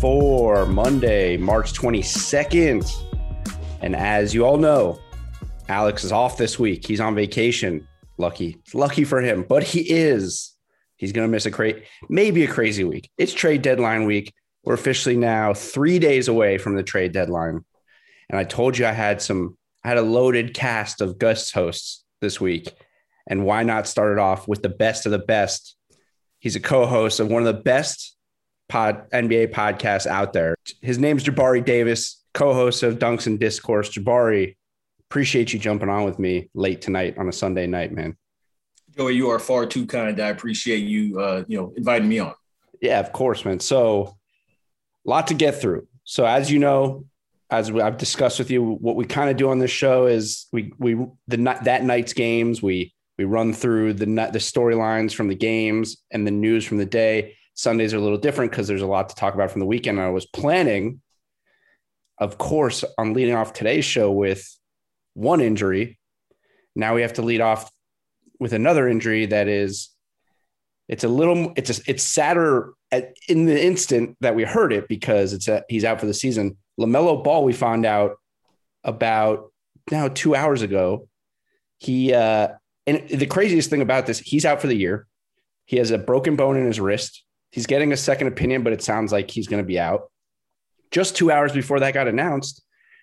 for Monday, March 22nd. And as you all know, Alex is off this week. He's on vacation. Lucky. Lucky for him, but he is. He's going to miss a crazy, maybe a crazy week. It's trade deadline week. We're officially now three days away from the trade deadline. And I told you I had some, I had a loaded cast of guest hosts this week. And why not start it off with the best of the best? He's a co-host of one of the best pod NBA podcast out there. His name's Jabari Davis, co-host of Dunks and Discourse. Jabari, appreciate you jumping on with me late tonight on a Sunday night, man. Joey, you are far too kind. I appreciate you, uh, you know, inviting me on. Yeah, of course, man. So, a lot to get through. So, as you know, as I've discussed with you, what we kind of do on this show is we we the that night's games we we run through the the storylines from the games and the news from the day. Sundays are a little different because there's a lot to talk about from the weekend. I was planning, of course, on leading off today's show with one injury. Now we have to lead off with another injury that is it's a little it's a, it's sadder at, in the instant that we heard it because it's a, he's out for the season. LaMelo Ball we found out about now 2 hours ago. He uh and the craziest thing about this, he's out for the year. He has a broken bone in his wrist. He's getting a second opinion, but it sounds like he's going to be out. Just 2 hours before that got announced,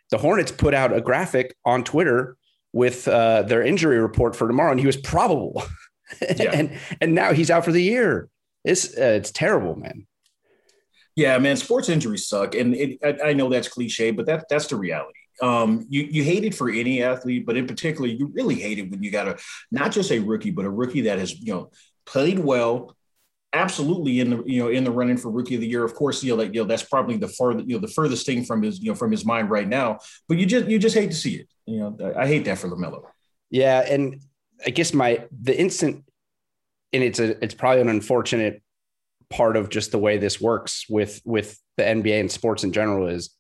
the Hornets put out a graphic on Twitter with uh, their injury report for tomorrow, and he was probable. Yeah. and and now he's out for the year. It's uh, it's terrible, man. Yeah, man. Sports injuries suck, and it, I, I, know that's cliche, but that that's the reality. Um, you you hate it for any athlete, but in particular, you really hate it when you got a not just a rookie, but a rookie that has you know played well, absolutely in the you know in the running for rookie of the year. Of course, you know like you know that's probably the further you know the furthest thing from his you know from his mind right now. But you just you just hate to see it. You know, I hate that for Lamelo. Yeah, and I guess my the instant, and it's a it's probably an unfortunate part of just the way this works with with the NBA and sports in general is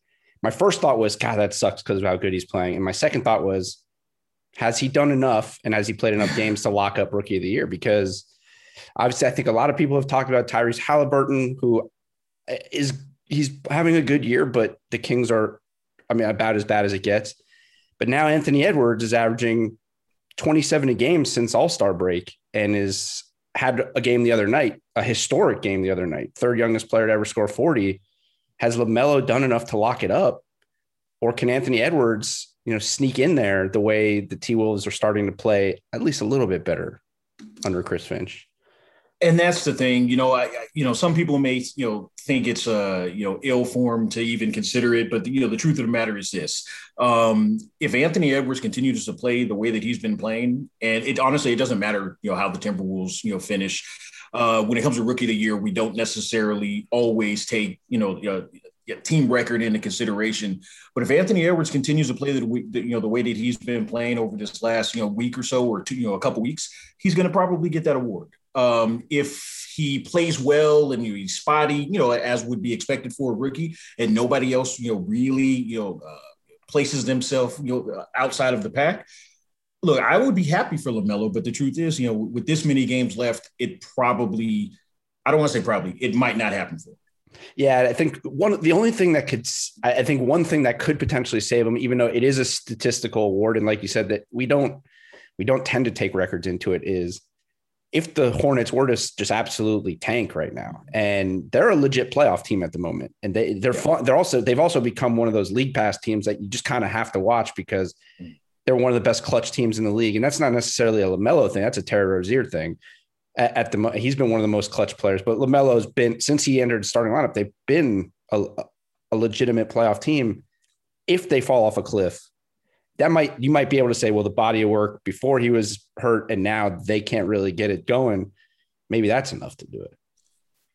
my first thought was God that sucks because of how good he's playing, and my second thought was has he done enough and has he played enough games to lock up rookie of the year because Obviously, I think a lot of people have talked about Tyrese Halliburton, who is he's having a good year, but the Kings are, I mean, about as bad as it gets. But now Anthony Edwards is averaging 27 a game since All Star break and is had a game the other night, a historic game the other night, third youngest player to ever score 40. Has LaMelo done enough to lock it up? Or can Anthony Edwards, you know, sneak in there the way the T Wolves are starting to play at least a little bit better under Chris Finch? And that's the thing, you know. I, you know, some people may, you know, think it's a, uh, you know, ill form to even consider it, but the, you know, the truth of the matter is this: um, if Anthony Edwards continues to play the way that he's been playing, and it honestly, it doesn't matter, you know, how the Timberwolves, you know, finish. Uh, when it comes to rookie of the year, we don't necessarily always take, you know, uh, team record into consideration. But if Anthony Edwards continues to play the, the, you know the way that he's been playing over this last you know week or so or two you know a couple weeks, he's going to probably get that award. Um, if he plays well and he's spotty, you know, as would be expected for a rookie, and nobody else, you know, really, you know, uh, places themselves you know outside of the pack. Look, I would be happy for LaMelo, but the truth is, you know, with this many games left, it probably I don't want to say probably, it might not happen for him. Yeah, I think one the only thing that could I think one thing that could potentially save him, even though it is a statistical award, and like you said, that we don't we don't tend to take records into it, is if the Hornets were to just absolutely tank right now, and they're a legit playoff team at the moment, and they they're yeah. fun, they're also they've also become one of those league pass teams that you just kind of have to watch because mm. they're one of the best clutch teams in the league, and that's not necessarily a LaMelo thing, that's a Terry Rozier thing at, at the he's been one of the most clutch players. But LaMelo's been since he entered starting lineup, they've been a, a legitimate playoff team. If they fall off a cliff, that might you might be able to say, well, the body of work before he was hurt and now they can't really get it going. Maybe that's enough to do it.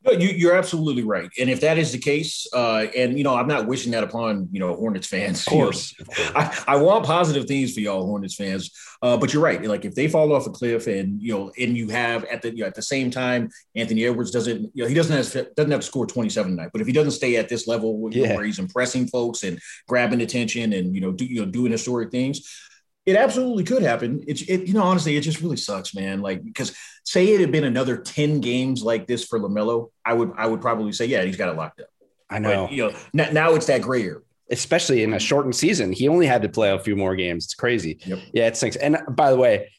No, you, are absolutely right. And if that is the case, uh, and you know, I'm not wishing that upon you know Hornets fans. Of course, you know, I, I, want positive things for y'all Hornets fans. Uh, but you're right. Like if they fall off a cliff, and you know, and you have at the you know, at the same time, Anthony Edwards doesn't you know he doesn't have doesn't have to score 27 tonight. But if he doesn't stay at this level yeah. know, where he's impressing folks and grabbing attention and you know do, you know doing historic things, it absolutely could happen. It's it, you know, honestly, it just really sucks, man. Like because say it had been another 10 games like this for LaMelo, I would I would probably say, yeah, he's got it locked up. I know. But, you know, now, now it's that gray area. Especially in a shortened season. He only had to play a few more games. It's crazy. Yep. Yeah, it stinks. And by the way,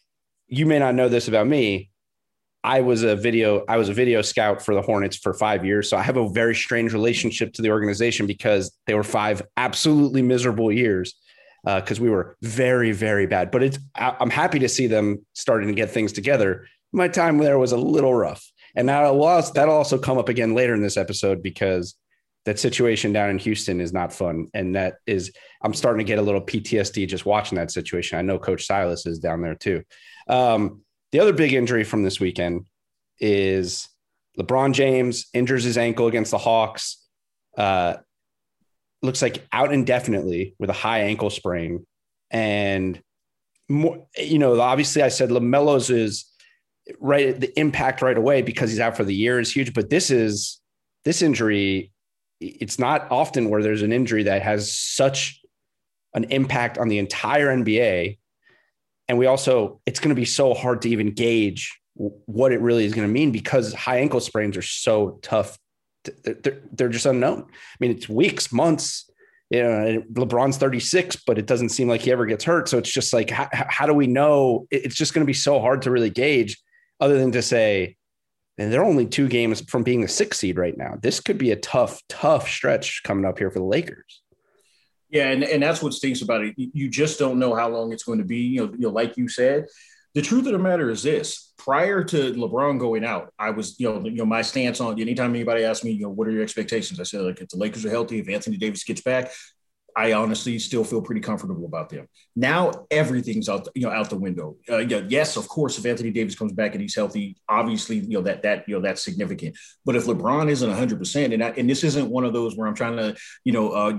you may not know this about me. I was a video I was a video scout for the Hornets for 5 years, so I have a very strange relationship to the organization because they were 5 absolutely miserable years because uh, we were very, very bad. But it's I'm happy to see them starting to get things together. My time there was a little rough, and that'll that'll also come up again later in this episode because that situation down in Houston is not fun, and that is I'm starting to get a little PTSD just watching that situation. I know Coach Silas is down there too. Um, the other big injury from this weekend is LeBron James injures his ankle against the Hawks. Uh, looks like out indefinitely with a high ankle sprain. And more, you know, obviously I said LaMelo's is right the impact right away because he's out for the year is huge. But this is this injury, it's not often where there's an injury that has such an impact on the entire NBA. And we also, it's going to be so hard to even gauge what it really is going to mean because high ankle sprains are so tough they're, they're just unknown. I mean, it's weeks, months. You know, LeBron's 36, but it doesn't seem like he ever gets hurt. So it's just like, how, how do we know? It's just going to be so hard to really gauge, other than to say, and they're only two games from being the sixth seed right now. This could be a tough, tough stretch coming up here for the Lakers. Yeah, and, and that's what stinks about it. You just don't know how long it's going to be. You know, you know, like you said, the truth of the matter is this prior to LeBron going out, I was, you know, you know, my stance on anytime anybody asks me, you know, what are your expectations? I said, like, if the Lakers are healthy, if Anthony Davis gets back, I honestly still feel pretty comfortable about them. Now everything's out, you know, out the window. Uh, yeah, yes, of course, if Anthony Davis comes back and he's healthy, obviously, you know that that you know that's significant. But if LeBron isn't 100, percent and I, and this isn't one of those where I'm trying to, you know, uh,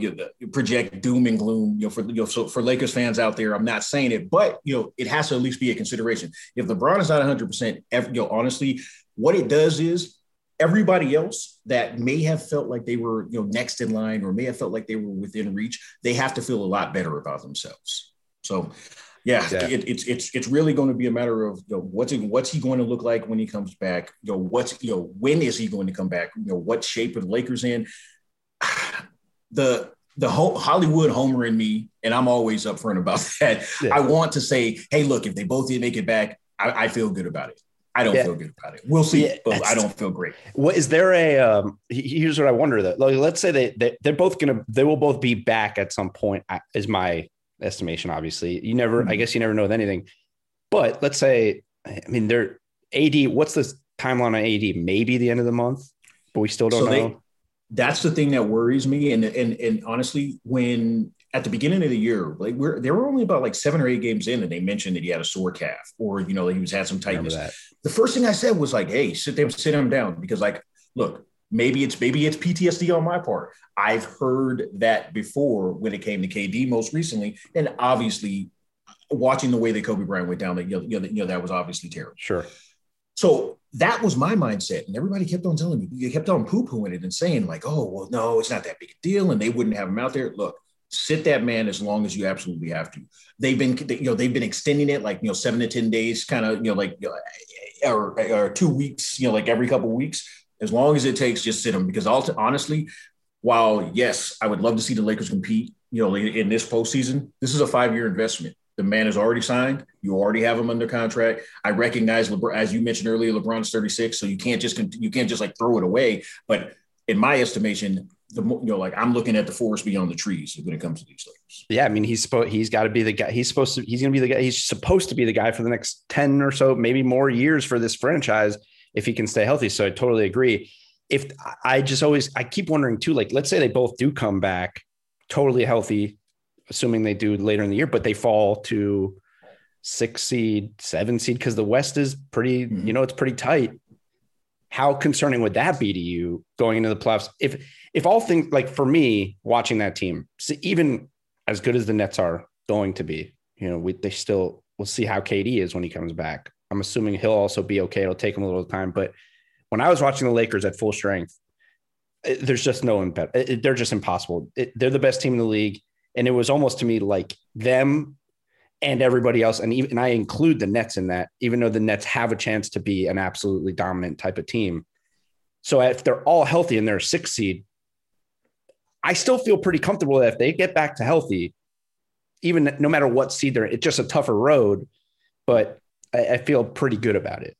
project doom and gloom, you know, for you know, so for Lakers fans out there, I'm not saying it, but you know, it has to at least be a consideration. If LeBron is not 100, percent you know, honestly, what it does is everybody else that may have felt like they were you know next in line or may have felt like they were within reach they have to feel a lot better about themselves so yeah. It, it's it's it's really going to be a matter of you know, what's he, what's he going to look like when he comes back you know what's you know when is he going to come back you know what shape are the lakers in the the Hollywood homer in me, and I'm always upfront about that. Yeah. I want to say, hey, look, if they both did make it back, I, I feel good about it. I don't yeah. feel good about it. We'll see, yeah, but I don't feel great. What is there a? Um, here's what I wonder though. like, let's say they, they they're both gonna they will both be back at some point. Is my estimation. Obviously, you never. Mm-hmm. I guess you never know with anything. But let's say, I mean, they're AD. What's the timeline on AD? Maybe the end of the month, but we still don't so know. They, that's the thing that worries me. And and and honestly, when at the beginning of the year, like we're they were only about like seven or eight games in, and they mentioned that he had a sore calf, or you know he was had some tightness. The first thing I said was like, "Hey, sit them, sit him down," because like, look, maybe it's maybe it's PTSD on my part. I've heard that before when it came to KD most recently, and obviously watching the way that Kobe Bryant went down, that you know, you know that was obviously terrible. Sure. So that was my mindset. And everybody kept on telling me, they kept on poo pooing it and saying, like, oh, well, no, it's not that big a deal. And they wouldn't have him out there. Look, sit that man as long as you absolutely have to. They've been, you know, they've been extending it like, you know, seven to 10 days, kind of, you know, like, uh, or, or two weeks, you know, like every couple of weeks, as long as it takes, just sit them. Because honestly, while yes, I would love to see the Lakers compete, you know, in this postseason, this is a five year investment. The man is already signed. You already have him under contract. I recognize LeBron, as you mentioned earlier, LeBron's 36, so you can't just you can't just like throw it away. But in my estimation, the you know, like I'm looking at the forest beyond the trees when it comes to these things. Yeah, I mean, he's supposed he's got to be the guy. He's supposed to he's going to be the guy. He's supposed to be the guy for the next ten or so, maybe more years for this franchise if he can stay healthy. So I totally agree. If I just always I keep wondering too, like let's say they both do come back totally healthy, assuming they do later in the year, but they fall to six seed, seven seed because the West is pretty, mm-hmm. you know, it's pretty tight. How concerning would that be to you going into the playoffs? If if all things like for me watching that team, even as good as the Nets are going to be, you know, we they still we'll see how KD is when he comes back. I'm assuming he'll also be okay. It'll take him a little time, but when I was watching the Lakers at full strength, it, there's just no impediment. Eh, they're just impossible. It, they're the best team in the league, and it was almost to me like them and everybody else, and even and I include the Nets in that, even though the Nets have a chance to be an absolutely dominant type of team. So if they're all healthy and they're a six seed, I still feel pretty comfortable that if they get back to healthy, even no matter what seed they're, it's just a tougher road, but I, I feel pretty good about it.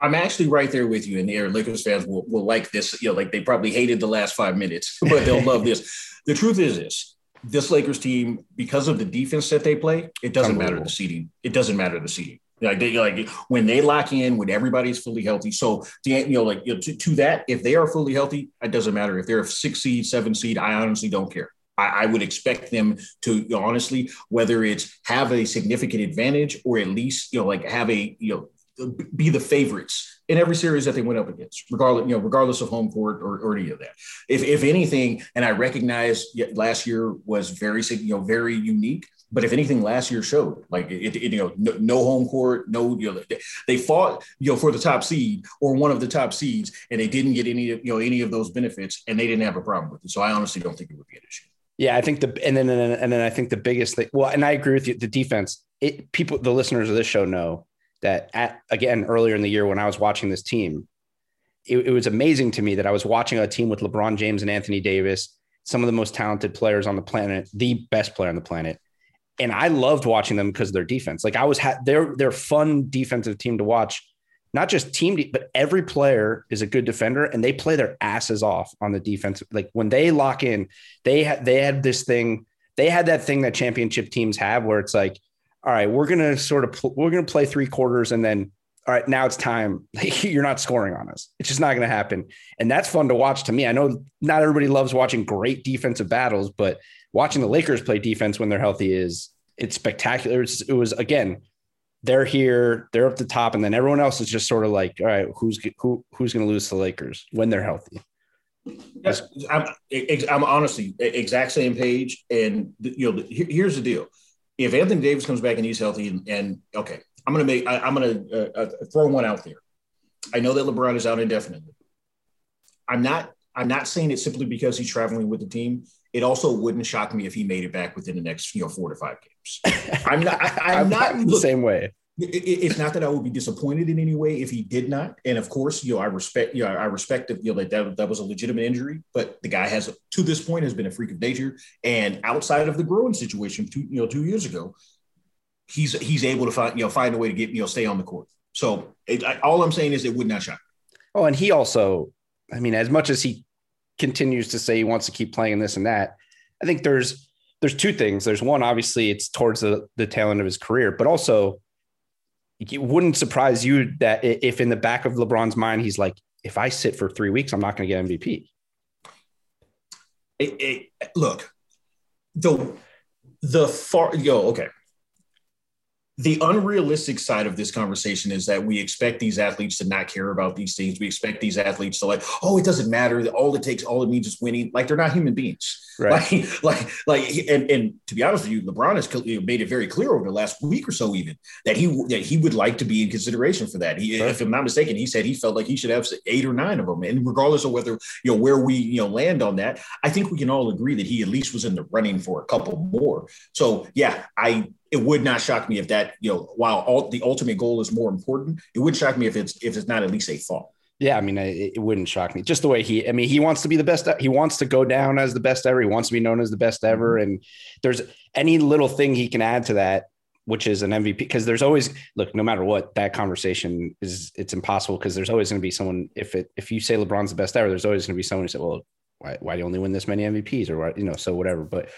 I'm actually right there with you, and the Lakers fans will, will like this. You know, like they probably hated the last five minutes, but they'll love this. The truth is this: this Lakers team, because of the defense that they play, it doesn't matter the seeding. It doesn't matter the seeding. Like they like when they lock in, when everybody's fully healthy. So you know, like you know, to, to that, if they are fully healthy, it doesn't matter if they're a six seed, seven seed. I honestly don't care. I, I would expect them to you know, honestly, whether it's have a significant advantage or at least you know, like have a you know, be the favorites in every series that they went up against, regardless, you know, regardless of home court or, or any of that. If, if anything, and I recognize last year was very, you know, very unique. But if anything, last year showed like it, it you know no, no, home court, no you know they fought you know for the top seed or one of the top seeds, and they didn't get any you know any of those benefits, and they didn't have a problem with it. So I honestly don't think it would be an issue. Yeah, I think the and then and then, I think the biggest thing. Well, and I agree with you. The defense, it people, the listeners of this show know that at again earlier in the year when I was watching this team, it, it was amazing to me that I was watching a team with LeBron James and Anthony Davis, some of the most talented players on the planet, the best player on the planet, and I loved watching them because of their defense. Like I was, ha- they're they're fun defensive team to watch. Not just team, de- but every player is a good defender, and they play their asses off on the defense. Like when they lock in, they had they had this thing. They had that thing that championship teams have, where it's like, all right, we're gonna sort of pl- we're gonna play three quarters, and then all right, now it's time. You're not scoring on us. It's just not going to happen. And that's fun to watch to me. I know not everybody loves watching great defensive battles, but watching the Lakers play defense when they're healthy is it's spectacular. It's, it was again, they're here, they're up the top, and then everyone else is just sort of like, all right, who's who who's going to lose to the Lakers when they're healthy? Yes, I'm, I'm honestly exact same page. And you know, here's the deal: if Anthony Davis comes back and he's healthy, and, and okay, I'm going to make, I, am to uh, uh, throw one out there. I know that LeBron is out indefinitely. I'm not, I'm not saying it simply because he's traveling with the team it also wouldn't shock me if he made it back within the next you know four to five games. I'm not. I, am not the same way. It, it's not that I would be disappointed in any way if he did not. And of course, you know, I respect, you know, I respect that, you know, that, that that was a legitimate injury, but the guy has to this point has been a freak of nature. And outside of the groin situation, two, you know, two years ago, he's he's able to find you know find a way to get you know stay on the court. So it, I, all I'm saying is it would not shock. Oh, and he also, I mean, as much as he continues to say he wants to keep playing this and that. I think there's there's two things. There's one, obviously, it's towards the, the tail end of his career, but also it wouldn't surprise you that if in the back of LeBron's mind, he's like, if I sit for three weeks, I'm not going to get MVP. It, it, look, the the far yo okay. The unrealistic side of this conversation is that we expect these athletes to not care about these things. We expect these athletes to like, oh, it doesn't matter. All it takes, all it means is winning. Like they're not human beings. Right. Like, like, like, and, and to be honest with you, LeBron has made it very clear over the last week or so, even that he that he would like to be in consideration for that. He, right. if I'm not mistaken, he said he felt like he should have eight or nine of them. And regardless of whether you know where we you know land on that, I think we can all agree that he at least was in the running for a couple more. So yeah, I it would not shock me if that, you know, while all, the ultimate goal is more important, it would shock me if it's if it's not at least a thought. Yeah, I mean, it, it wouldn't shock me. Just the way he, I mean, he wants to be the best. He wants to go down as the best ever. He wants to be known as the best ever. Mm-hmm. And there's any little thing he can add to that, which is an MVP. Because there's always look, no matter what, that conversation is it's impossible because there's always going to be someone. If it if you say LeBron's the best ever, there's always going to be someone who said, well, why, why do you only win this many MVPs or what, you know, so whatever. But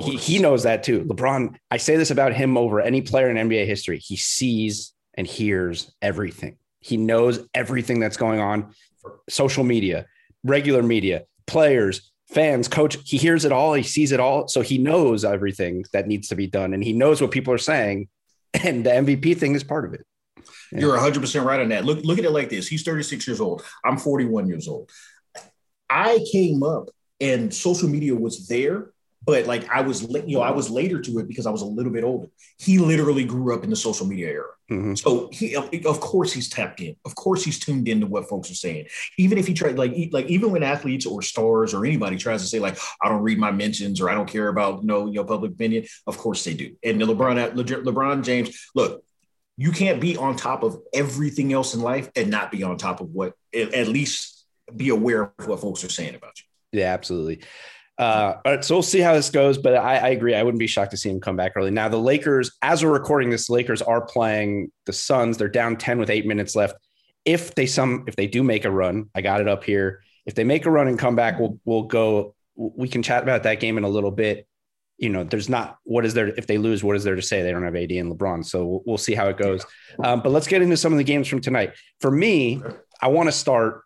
he, he knows that too. LeBron, I say this about him over any player in NBA history. He sees and hears everything. He knows everything that's going on for social media, regular media, players, fans, coach. He hears it all. He sees it all. So he knows everything that needs to be done and he knows what people are saying. And the MVP thing is part of it. Yeah. You're 100% right on that. Look, look at it like this. He's 36 years old. I'm 41 years old. I came up and social media was there, but like I was, you know, I was later to it because I was a little bit older. He literally grew up in the social media era. Mm-hmm. So he, of course, he's tapped in. Of course, he's tuned into what folks are saying. Even if he tried, like, like even when athletes or stars or anybody tries to say, like, I don't read my mentions or I don't care about you know, your public opinion, of course they do. And the LeBron, LeBron James, look, you can't be on top of everything else in life and not be on top of what at least be aware of what folks are saying about you. Yeah, absolutely. Uh, all right, so we'll see how this goes, but I, I, agree. I wouldn't be shocked to see him come back early. Now, the Lakers, as we're recording this, Lakers are playing the Suns. They're down 10 with eight minutes left. If they some if they do make a run, I got it up here. If they make a run and come back, we'll we'll go. We can chat about that game in a little bit. You know, there's not what is there if they lose, what is there to say? They don't have AD and LeBron, so we'll, we'll see how it goes. Um, but let's get into some of the games from tonight. For me, I want to start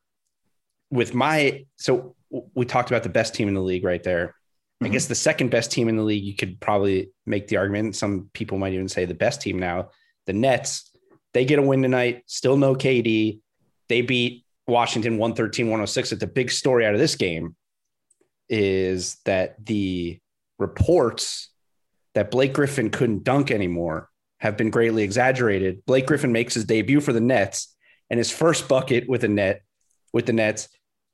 with my so we talked about the best team in the league right there. Mm-hmm. I guess the second best team in the league, you could probably make the argument. Some people might even say the best team now. The Nets, they get a win tonight, still no KD. They beat Washington 113 106. But the big story out of this game is that the reports that Blake Griffin couldn't dunk anymore have been greatly exaggerated. Blake Griffin makes his debut for the Nets, and his first bucket with a net with the Nets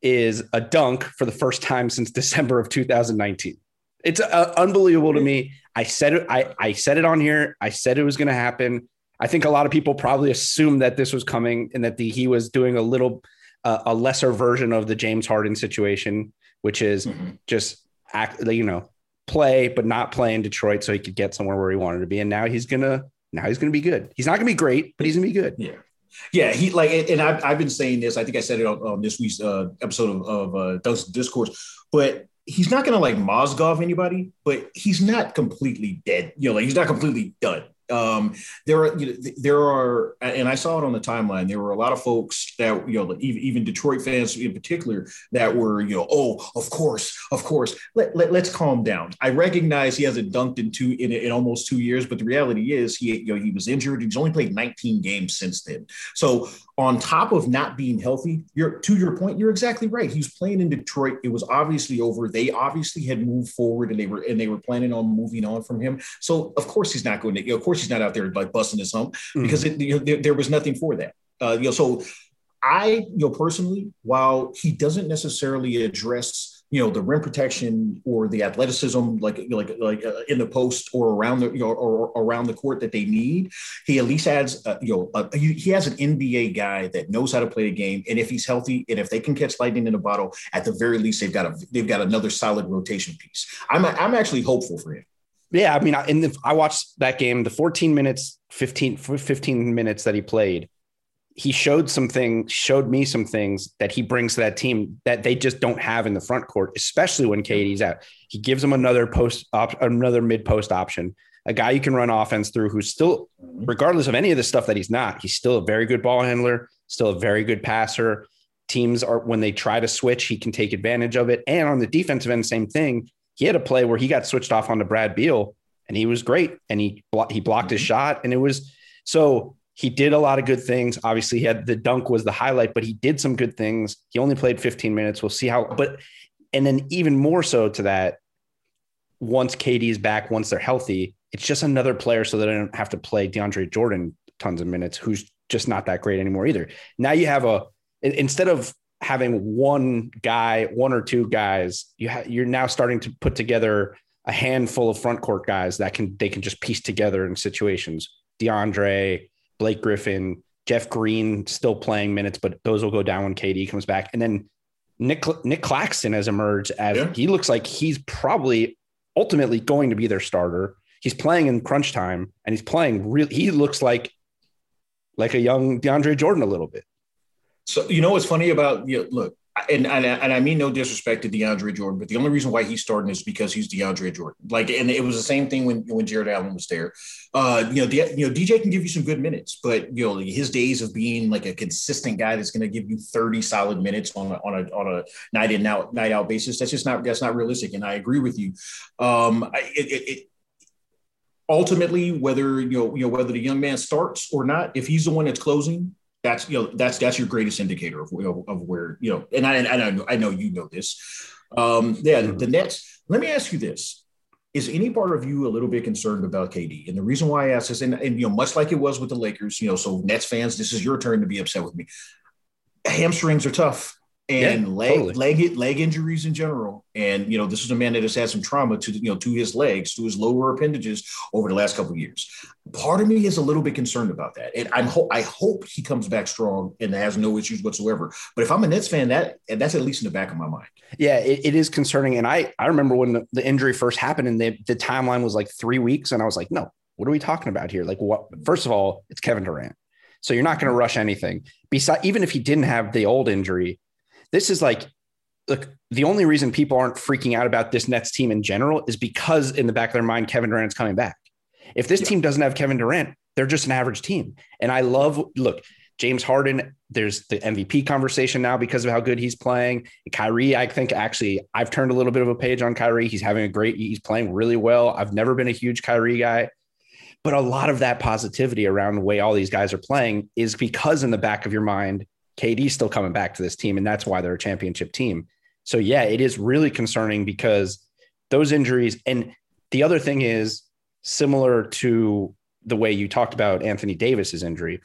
is a dunk for the first time since December of 2019. It's uh, unbelievable to me. I said it. I, I said it on here. I said it was going to happen. I think a lot of people probably assumed that this was coming and that the, he was doing a little, uh, a lesser version of the James Harden situation, which is mm-hmm. just act, you know, play but not play in Detroit so he could get somewhere where he wanted to be. And now he's gonna, now he's gonna be good. He's not gonna be great, but he's gonna be good. Yeah. Yeah, he like, and I've, I've been saying this. I think I said it on, on this week's uh, episode of, of uh, Discourse, but he's not going to like Mozgov anybody, but he's not completely dead. You know, like he's not completely done um, there are you know, there are and i saw it on the timeline there were a lot of folks that you know even, detroit fans in particular that were you know oh of course of course let, let, us calm down. I recognize he hasn't dunked in two in, in almost two years but the reality is he you know he was injured. He's only played 19 games since then. So on top of not being healthy, you're to your point, you're exactly right. He was playing in Detroit. It was obviously over. They obviously had moved forward and they were and they were planning on moving on from him. So of course he's not going to, of course he's not out there like busting his hump mm-hmm. because it, you know, there, there, was nothing for that. Uh, you know, so I, you know, personally, while he doesn't necessarily address you know the rim protection or the athleticism like like like uh, in the post or around the you know or, or, around the court that they need he at least adds uh, you know uh, he, has an nba guy that knows how to play a game. And if he's healthy and if they can catch lightning in a bottle at the very least they've got a they've got another solid rotation piece. I'm i'm actually hopeful for him. Yeah i mean in the, i watched that game the 14 minutes 15 15 minutes that he played he showed some things, showed me some things that he brings to that team that they just don't have in the front court, especially when KD's out. He gives them another post, op, another mid post option, a guy you can run offense through who's still, regardless of any of the stuff that he's not, he's still a very good ball handler, still a very good passer. Teams are, when they try to switch, he can take advantage of it. And on the defensive end, same thing. He had a play where he got switched off onto Brad Beal and he was great, and he blo- he blocked his mm-hmm. shot, and it was so he did a lot of good things. Obviously, he had the dunk was the highlight, but he did some good things. He only played 15 minutes. We'll see how, but and then even more so to that, once KD is back, once they're healthy, it's just another player so that I don't have to play DeAndre Jordan tons of minutes, who's just not that great anymore either. Now you have a instead of having one guy, one or two guys, you ha- you're now starting to put together a handful of front court guys that can they can just piece together in situations. DeAndre, Blake Griffin, Jeff Green still playing minutes, but those will go down when KD comes back. And then Nick Nick Claxton has emerged as yeah. he looks like he's probably ultimately going to be their starter. He's playing in crunch time and he's playing real he looks like like a young DeAndre Jordan a little bit. So you know what's funny about you know, look, and, and and I mean no disrespect to DeAndre Jordan, but the only reason why he's starting is because he's DeAndre Jordan. Like, and it was the same thing when when Jarrett Allen was there. Uh, you know, you know, DJ can give you some good minutes, but you know, his days of being like a consistent guy that's going to give you thirty solid minutes on a, on a on a night in out night out basis, that's just not that's not realistic. And I agree with you. Um, it, it, it ultimately, whether you know, you know, whether the young man starts or not, if he's the one that's closing, that's you know that's that's your greatest indicator of, of, of where you know and I, and I know I know you know this. Um yeah mm-hmm. the Nets let me ask you this. Is any part of you a little bit concerned about KD and the reason why I ask this and, and you know much like it was with the Lakers you know so Nets fans this is your turn to be upset with me. Hamstrings are tough and yeah, leg totally. leg leg injuries in general. And you know, this is a man that has had some trauma to you know to his legs, to his lower appendages over the last couple of years. Part of me is a little bit concerned about that, and I'm ho- I hope he comes back strong and has no issues whatsoever. But if I'm a Nets fan, that that's at least in the back of my mind. Yeah, it, it is concerning, and I I remember when the, the injury first happened, and the the timeline was like three weeks, and I was like, no, what are we talking about here? Like, what? First of all, it's Kevin Durant. So you're not going to rush anything. Besides, even if he didn't have the old injury, this is like, look, the only reason people aren't freaking out about this Nets team in general is because in the back of their mind, Kevin Durant's coming back. If this yeah. team doesn't have Kevin Durant, they're just an average team. And I love, look, James Harden, there's the MVP conversation now because of how good he's playing. Kyrie, I think actually I've turned a little bit of a page on Kyrie. He's having a great, he's playing really well. I've never been a huge Kyrie guy, but a lot of that positivity around the way all these guys are playing is because in the back of your mind, KD's still coming back to this team, and that's why they're a championship team. So yeah, it is really concerning because those injuries, and the other thing is similar to the way you talked about Anthony Davis's injury,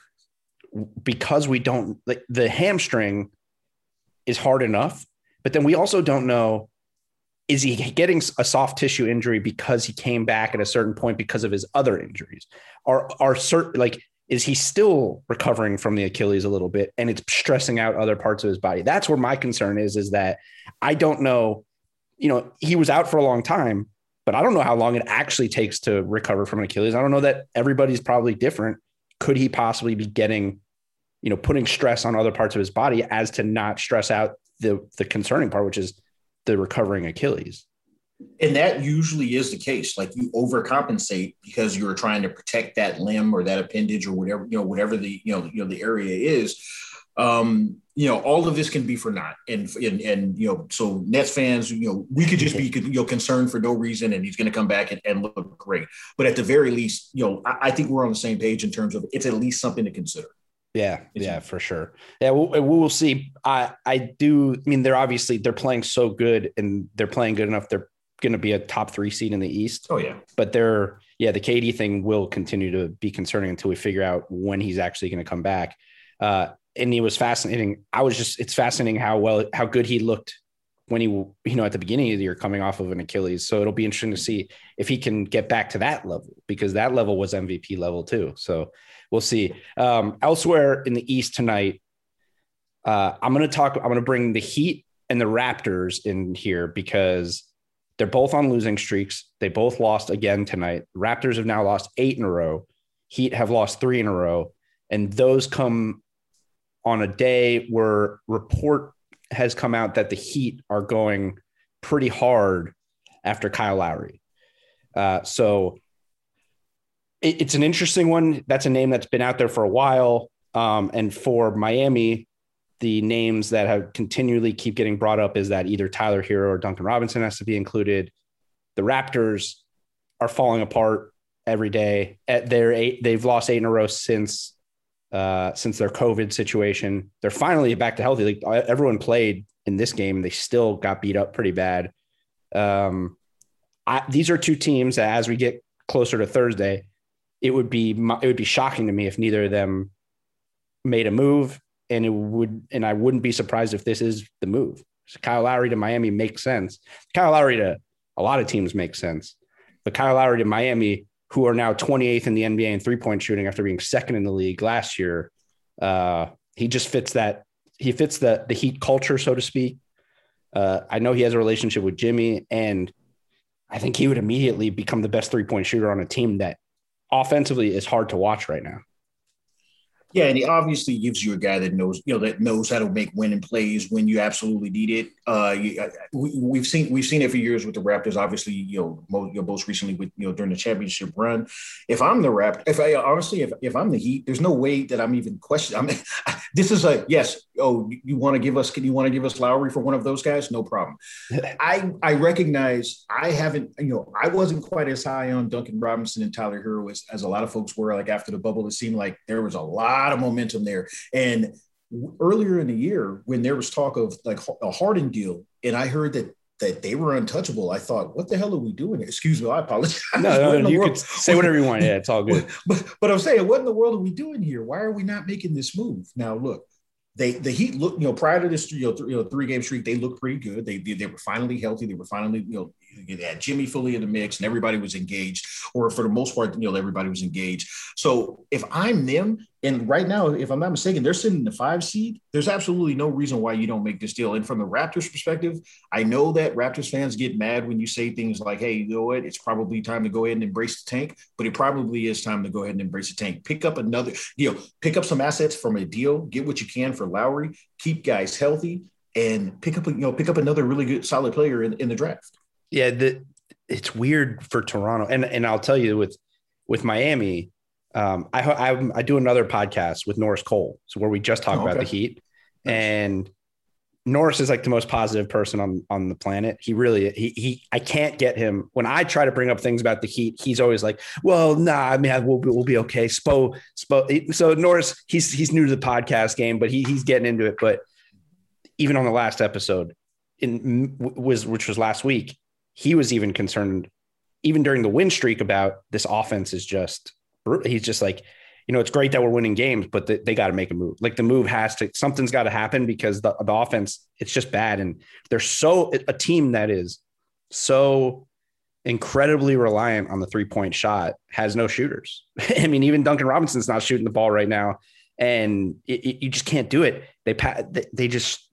because we don't like the hamstring is hard enough, but then we also don't know is he getting a soft tissue injury because he came back at a certain point because of his other injuries? Are are certain like is he still recovering from the Achilles a little bit and it's stressing out other parts of his body? That's where my concern is, is that I don't know, you know, he was out for a long time, but I don't know how long it actually takes to recover from an Achilles. I don't know that everybody's probably different. Could he possibly be getting, you know, putting stress on other parts of his body as to not stress out the the concerning part, which is the recovering Achilles? And that usually is the case like you overcompensate because you're trying to protect that limb or that appendage or whatever you know whatever the you know you know the area is um you know all of this can be for naught and and, and you know so nets fans you know we could just be you know concerned for no reason and he's going to come back and, and, look great but at the very least you know I, I think we're on the same page in terms of it's at least something to consider yeah, yeah, for sure. Yeah, we'll, we'll see. I I do. I mean, they're obviously they're playing so good, and they're playing good enough. They're going to be a top three seed in the East. Oh yeah, but they're yeah the KD thing will continue to be concerning until we figure out when he's actually going to come back. Uh, and it was fascinating. I was just it's fascinating how well how good he looked when he you know at the beginning of the year coming off of an Achilles. So it'll be interesting to see if he can get back to that level because that level was MVP level too. So we'll see. Um, elsewhere in the East tonight, uh, I'm going to talk. I'm going to bring the Heat and the Raptors in here because they're both on losing streaks. They both lost again tonight. Raptors have now lost eight in a row. Heat have lost three in a row. And those come on a day where report has come out that the Heat are going pretty hard after Kyle Lowry. Uh, so it, it's an interesting one. That's a name that's been out there for a while. Um, and for Miami, the names that have continually keep getting brought up is that either Tyler Herro or Duncan Robinson has to be included. The Raptors, are falling apart every day. At their eight, they've lost eight in a row since uh, since their COVID situation. They're finally back to healthy. Like everyone played in this game, they still got beat up pretty bad. Um, I, these are two teams that, as we get closer to Thursday, it would be it would be shocking to me if neither of them made a move, and it would, and I wouldn't be surprised if this is the move. So Kyle Lowry to Miami makes sense. Kyle Lowry to a lot of teams makes sense, but Kyle Lowry to Miami who are now 28th in the NBA in three point shooting after being second in the league last year. Uh, he just fits that. He fits the the Heat culture, so to speak. Uh, I know he has a relationship with Jimmy, and I think he would immediately become the best three point shooter on a team that offensively is hard to watch right now. Yeah, and he obviously gives you a guy that knows, you know, that knows how to make winning plays when you absolutely need it. Uh, you, we, have seen we've seen it for years with the Raptors. Obviously, you know, most, you know, most recently with you know during the championship run. If I'm the Raptors, if I honestly, if, if I'm the Heat, there's no way that I'm even questioning. I mean, this is a yes. Oh, you want to give us? Can you want to give us Lowry for one of those guys? No problem. I I recognize I haven't. You know, I wasn't quite as high on Duncan Robinson and Tyler Herro as, as a lot of folks were. Like after the bubble, it seemed like there was a lot of momentum there. And earlier in the year, when there was talk of like a Harden deal, and I heard that that they were untouchable, I thought, what the hell are we doing? Excuse me, I apologize. No, no, you world? could say whatever you want. Yeah, it's all good. But, but I'm saying, what in the world are we doing here? Why are we not making this move? Now, look, they the Heat look, you know, prior to this, you know, th- you know three game streak, they looked pretty good. They, they, they were finally healthy. They were finally, you know, they had Jimmy fully in the mix, and everybody was engaged, or for the most part, you know, everybody was engaged. So if I'm them, and right now, if I'm not mistaken, they're sitting in the five seed. There's absolutely no reason why you don't make this deal. And from the Raptors perspective, I know that Raptors fans get mad when you say things like, "Hey, you know what? It's probably time to go ahead and embrace the tank." But it probably is time to go ahead and embrace the tank. Pick up another, you know, pick up some assets from a deal. Get what you can for Lowry. Keep guys healthy, and pick up, you know, pick up another really good, solid player in, in the draft. Yeah, the, it's weird for Toronto, and and I'll tell you with with Miami, um, I, I, I do another podcast with Norris Cole, so where we just talk oh, okay. about the Heat, and Norris is like the most positive person on on the planet. He really he he I can't get him when I try to bring up things about the Heat. He's always like, "Well, nah, I mean, we'll we'll be okay." Spo Spo. So Norris, he's he's new to the podcast game, but he he's getting into it. But even on the last episode, in was which was last week, he was even concerned, even during the win streak, about this offense is just. He's just like, you know, it's great that we're winning games, but they, they got to make a move. Like the move has to, something's got to happen because the, the offense, it's just bad. And they're so, a team that is so incredibly reliant on the three point shot has no shooters. I mean, even Duncan Robinson's not shooting the ball right now. And it, it, you just can't do it. They, they just,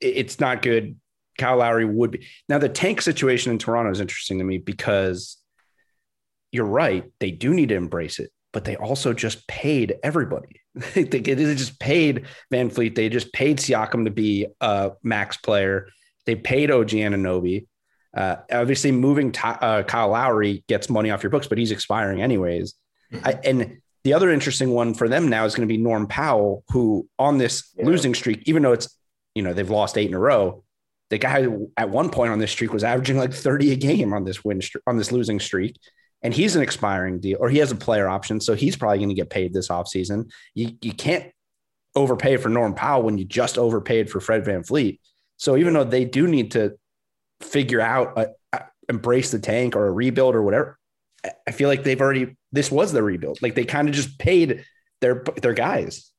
it's not good. Kyle Lowry would be. Now, the tank situation in Toronto is interesting to me because you're right. They do need to embrace it, but they also just paid everybody. they, they just paid VanVleet. They just paid Siakam to be a max player. They paid OG Anunoby. Uh, obviously, moving uh, Kyle Lowry gets money off your books, but he's expiring anyways. Mm-hmm. I, and the other interesting one for them now is going to be Norm Powell, who on this yeah. losing streak, even though it's you know they've lost eight in a row, the guy at one point on this streak was averaging like 30 a game on this win on this losing streak. And he's an expiring deal, or he has a player option. So he's probably going to get paid this offseason. You, you can't overpay for Norm Powell when you just overpaid for Fred van VanVleet. So even though they do need to figure out, a, a, embrace the tank or a rebuild or whatever, I feel like they've already, this was the rebuild. Like they kind of just paid their, their guys.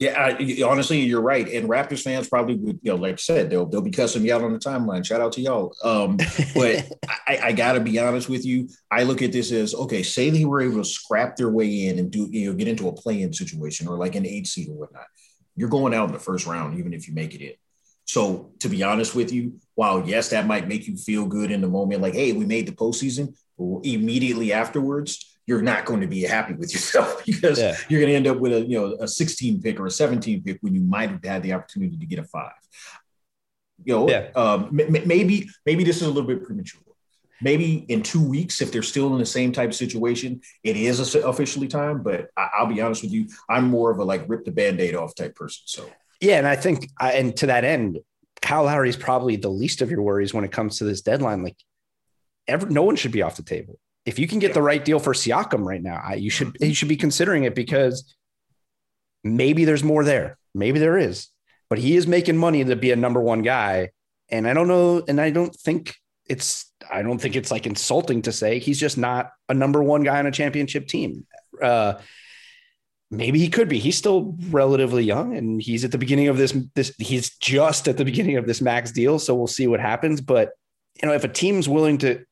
Yeah, I, honestly, you're right. And Raptors fans probably would, you know, like I said, they'll they'll be cussing me out on the timeline. Shout out to y'all. Um, but I, I got to be honest with you. I look at this as okay. Say they were able to scrap their way in and do, you know, get into a play-in situation or like an eight seed or whatnot. You're going out in the first round, even if you make it in. So to be honest with you, while yes, that might make you feel good in the moment, like hey, we made the postseason. Immediately afterwards, you're not going to be happy with yourself because yeah. you're going to end up with a you know a 16 pick or a 17 pick when you might have had the opportunity to get a five. You know, yeah. um, maybe maybe this is a little bit premature. Maybe in two weeks, if they're still in the same type of situation, it is officially time. But I- will be honest with you, I'm more of a like rip the band-aid off type person. So yeah, and I think and to that end, Kyle Lowry is probably the least of your worries when it comes to this deadline. Like, ever, no one should be off the table if you can get the right deal for Siakam right now, I, you should you should be considering it because maybe there's more there. Maybe there is, but he is making money to be a number one guy, and I don't know, and I don't think it's I don't think it's like insulting to say he's just not a number one guy on a championship team. Uh, maybe he could be. He's still relatively young, and he's at the beginning of this. This he's just at the beginning of this max deal, so we'll see what happens. But you know, if a team's willing to,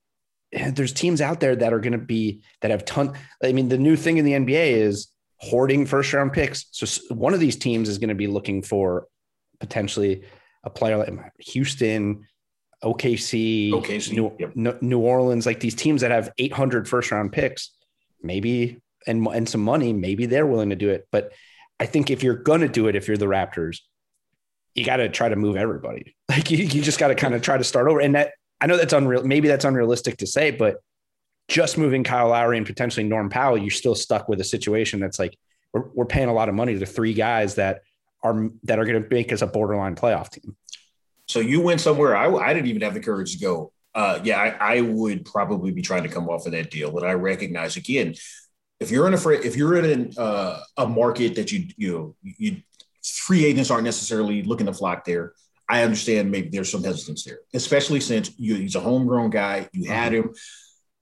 there's teams out there that are going to be that have ton. I mean, the new thing in the NBA is hoarding first round picks. So one of these teams is going to be looking for potentially a player like um, Houston, OKC, OKC New, yep. New Orleans, like these teams that have 800 first round picks. Maybe and and some money, maybe they're willing to do it. But I think if you're going to do it, if you're the Raptors, you got to try to move everybody. Like you, you just got to kind of try to start over. And that I know that's unreal. Maybe that's unrealistic to say, but just moving Kyle Lowry and potentially Norm Powell, you're still stuck with a situation that's like we're, we're paying a lot of money to three guys that are that are going to make us a borderline playoff team. So you went somewhere I, I didn't even have the courage to go. Uh, yeah, I, I would probably be trying to come off of that deal, but I recognize again if you're in a if you're in uh, a market that you you know you free agents aren't necessarily looking to flock there. I understand maybe there's some hesitance there, especially since you, he's a homegrown guy. You had mm-hmm. him.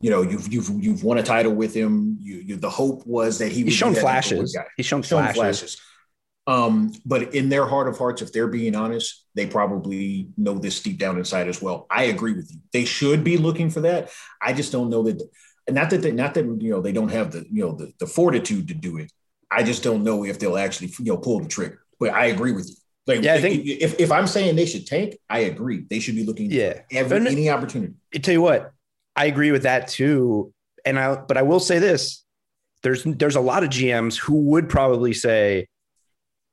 You know, you've you've you've won a title with him. You, you the hope was that he he's shown flashes. He's shown, shown flashes. flashes. Um, but in their heart of hearts, if they're being honest, they probably know this deep down inside as well. I agree with you. They should be looking for that. I just don't know that not that they, not that you know they don't have the you know the, the fortitude to do it. I just don't know if they'll actually you know pull the trigger. But I agree with you. Like, yeah, I think if, if I'm saying they should tank, I agree. They should be looking yeah every, any opportunity. I tell you what, I agree with that too. And I but I will say this: there's there's a lot of GMs who would probably say,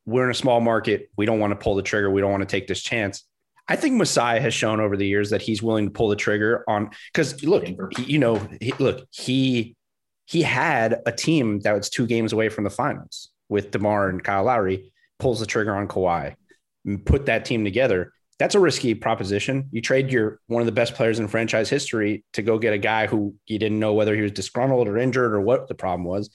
"We're in a small market. We don't want to pull the trigger. We don't want to take this chance." I think Masai has shown over the years that he's willing to pull the trigger on because look, he, you know, he, look, he he had a team that was two games away from the finals with DeMar and Kyle Lowry. Pulls the trigger on Kawhi, put that team together. That's a risky proposition. You trade your one of the best players in franchise history to go get a guy who you didn't know whether he was disgruntled or injured or what the problem was.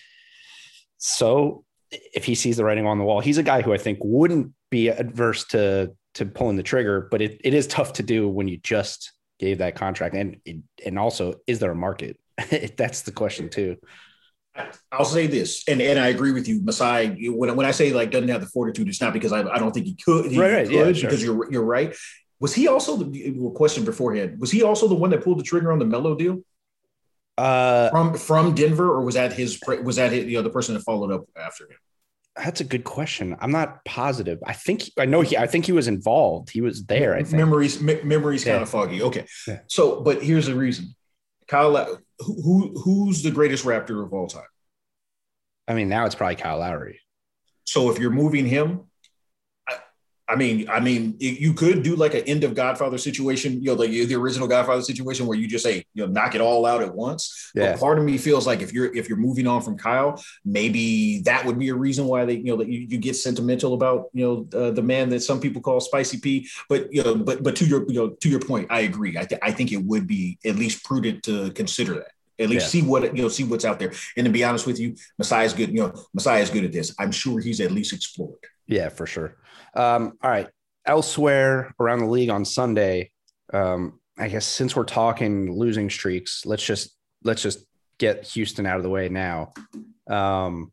So if he sees the writing on the wall, he's a guy who I think wouldn't be adverse to to pulling the trigger, but it, it is tough to do when you just gave that contract. And and also, is there a market? That's the question too. I'll say this, and, and I agree with you, Masai. When, when I say like doesn't have the fortitude, it's not because I, I don't think he could. He right, right, could yeah, sure. because you're you're right. Was he also the question beforehand? Was he also the one that pulled the trigger on the Melo deal? Uh, from from Denver, or was that his? Was that his, you know the person that followed up after him? That's a good question. I'm not positive. I think I know he. I think he was involved. He was there. I think memories memories yeah. kind of foggy. Okay, yeah. so but here's the reason. Kyle, who who's the greatest Raptor of all time? I mean, now it's probably Kyle Lowry. So if you're moving him, I mean, I mean, you could do like an end of Godfather situation, you know, like the original Godfather situation where you just say, you know, knock it all out at once. Yeah. But part of me feels like if you're if you're moving on from Kyle, maybe that would be a reason why they, you know, that you, you get sentimental about, you know, uh, the man that some people call Spicy P. But you know, but but to your you know to your point, I agree. I th- I think it would be at least prudent to consider that at least yeah. see what you know, see what's out there. And to be honest with you, Masai is good. You know, Masai is good at this. I'm sure he's at least explored. Yeah, for sure. Um, all right. Elsewhere around the league on Sunday, um, I guess since we're talking losing streaks, let's just let's just get Houston out of the way now. Um,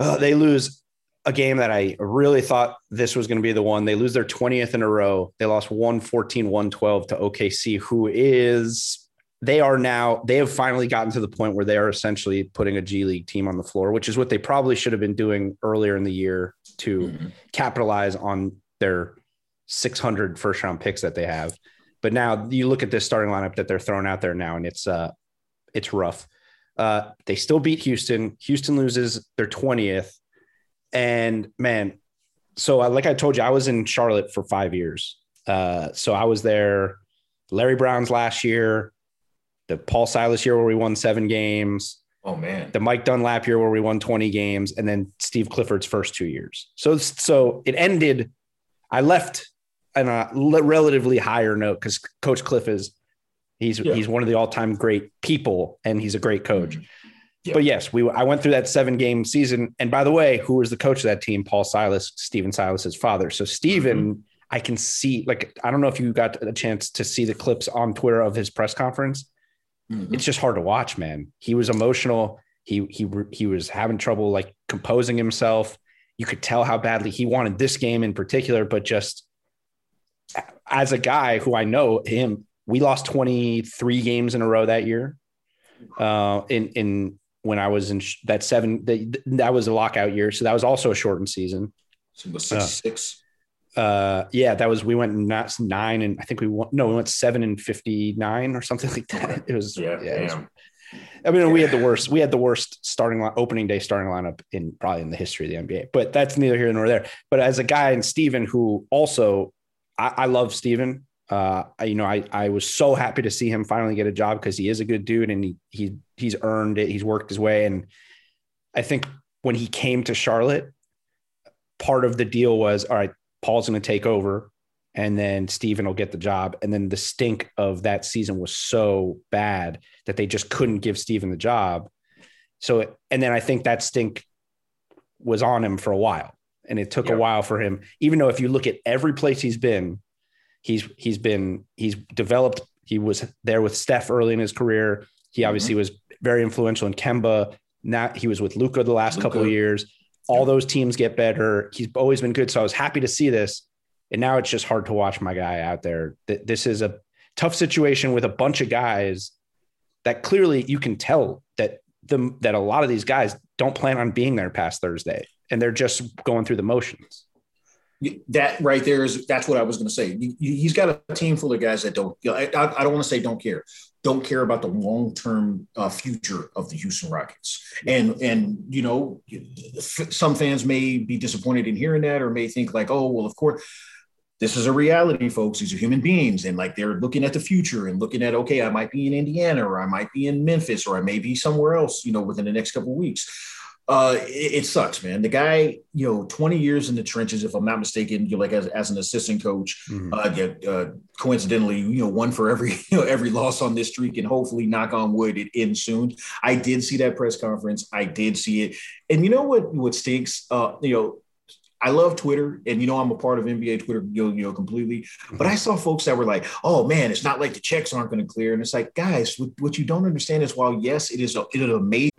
uh, they lose a game that I really thought this was going to be the one. They lose their 20th in a row. They lost 114, 112 to OKC, who is they are now they have finally gotten to the point where they are essentially putting a G League team on the floor, which is what they probably should have been doing earlier in the year to mm-hmm. capitalize on their 600 first round picks that they have. But now you look at this starting lineup that they're throwing out there now, and it's uh it's rough. Uh, they still beat Houston. Houston loses their 20th. And man, so uh, like I told you, I was in Charlotte for five years. Uh, so I was there Larry Brown's last year, the Paul Silas year where we won seven games. Oh man, the Mike Dunlap year where we won 20 games, and then Steve Clifford's first two years. So so it ended. I left on a relatively higher note because Coach Cliff is He's yeah. he's one of the all time great people, and he's a great coach. Mm-hmm. Yeah. But yes, we I went through that seven game season. And by the way, who was the coach of that team? Paul Silas, Stephen Silas's father. So Stephen, mm-hmm. I can see like I don't know if you got a chance to see the clips on Twitter of his press conference. Mm-hmm. It's just hard to watch, man. He was emotional. He he he was having trouble like composing himself. You could tell how badly he wanted this game in particular, but just as a guy who I know him, we lost 23 games in a row that year. Uh, in in when I was in sh- that seven, that, that was a lockout year. So that was also a shortened season. So it was uh, six. Uh, yeah, that was, we went not nine and I think we went, no, we went seven and 59 or something like that. It was, yeah, yeah was, I mean, we had the worst, we had the worst starting line, opening day starting lineup in probably in the history of the NBA, but that's neither here nor there. But as a guy and Steven, who also, I, I love Steven. Uh, you know, I, I was so happy to see him finally get a job because he is a good dude and he, he, he's earned it. He's worked his way. And I think when he came to Charlotte, part of the deal was, all right, Paul's going to take over and then Steven will get the job. And then the stink of that season was so bad that they just couldn't give Steven the job. So, and then I think that stink was on him for a while. And it took a while for him, even though if you look at every place he's been, he's he's been he's developed. He was there with Steph early in his career. He mm-hmm. obviously mm-hmm. was very influential in Kemba. Now he was with Luka the last Luka. couple of years. All those teams get better. He's always been good. So I was happy to see this. And now it's just hard to watch my guy out there. This is a tough situation with a bunch of guys that clearly you can tell that the that a lot of these guys don't plan on being there past Thursday and they're just going through the motions that right there is that's what I was going to say. He's got a team full of guys that don't. I, I, don't want to say don't care, don't care about the long term uh, future of the Houston Rockets. And and you know, some fans may be disappointed in hearing that, or may think like, oh well, of course. This is a reality, folks. These are human beings, and like they're looking at the future and looking at, okay, I might be in Indiana, or I might be in Memphis, or I may be somewhere else, you know, within the next couple of weeks uh, it, it, sucks, man. The guy, you know, 20 years in the trenches, if I'm not mistaken, you know, like as, as an assistant coach, mm-hmm. uh, yeah, uh, coincidentally, you know, one for every, you know, every loss on this streak and hopefully knock on wood, it ends soon. I did see that press conference. I did see it. And you know what, what stinks, uh, you know, I love Twitter, and you know I'm a part of NBA Twitter, you know, you know, completely. But I saw folks that were like, "Oh man, it's not like the checks aren't going to clear," and it's like, guys, what, what, you don't understand is while yes, it is a, it is amazing.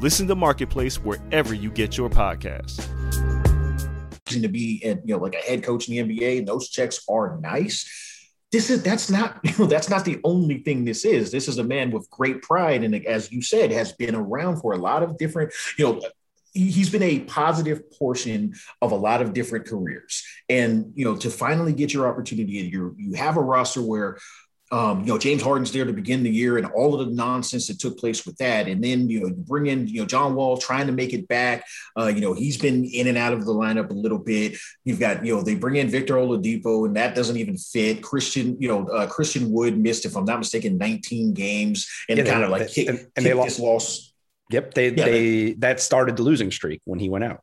Listen to Marketplace wherever you get your podcasts. To be, you know, like a head coach in the NBA, and those checks are nice. This is that's not you know that's not the only thing this is. This is a man with great pride, and as you said, has been around for a lot of different you know he's been a positive portion of a lot of different careers and you know to finally get your opportunity you you have a roster where um, you know, James Harden's there to begin the year and all of the nonsense that took place with that. And then, you know, you bring in, you know, John Wall trying to make it back. Uh, you know, he's been in and out of the lineup a little bit. You've got, you know, they bring in Victor Oladipo and that doesn't even fit. Christian, you know, uh, Christian Wood missed, if I'm not mistaken, 19 games and yeah, kind of like kick, and, and they lost, loss Yep, they yeah, they that started the losing streak when he went out.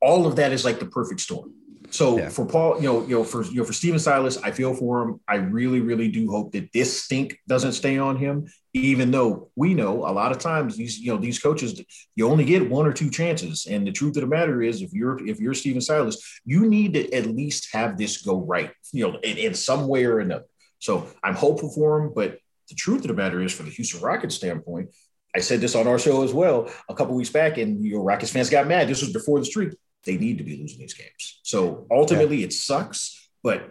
All of that is like the perfect storm. So yeah. for Paul, you know, you know, for you know, for Stephen Silas, I feel for him. I really, really do hope that this stink doesn't stay on him. Even though we know a lot of times these, you know, these coaches, you only get one or two chances. And the truth of the matter is, if you're if you're Stephen Silas, you need to at least have this go right, you know, in, in some way or another. So I'm hopeful for him, but the truth of the matter is, for the Houston Rockets standpoint, I said this on our show as well a couple weeks back, and your Rockets fans got mad. This was before the streak. They need to be losing these games. So ultimately, yeah. it sucks, but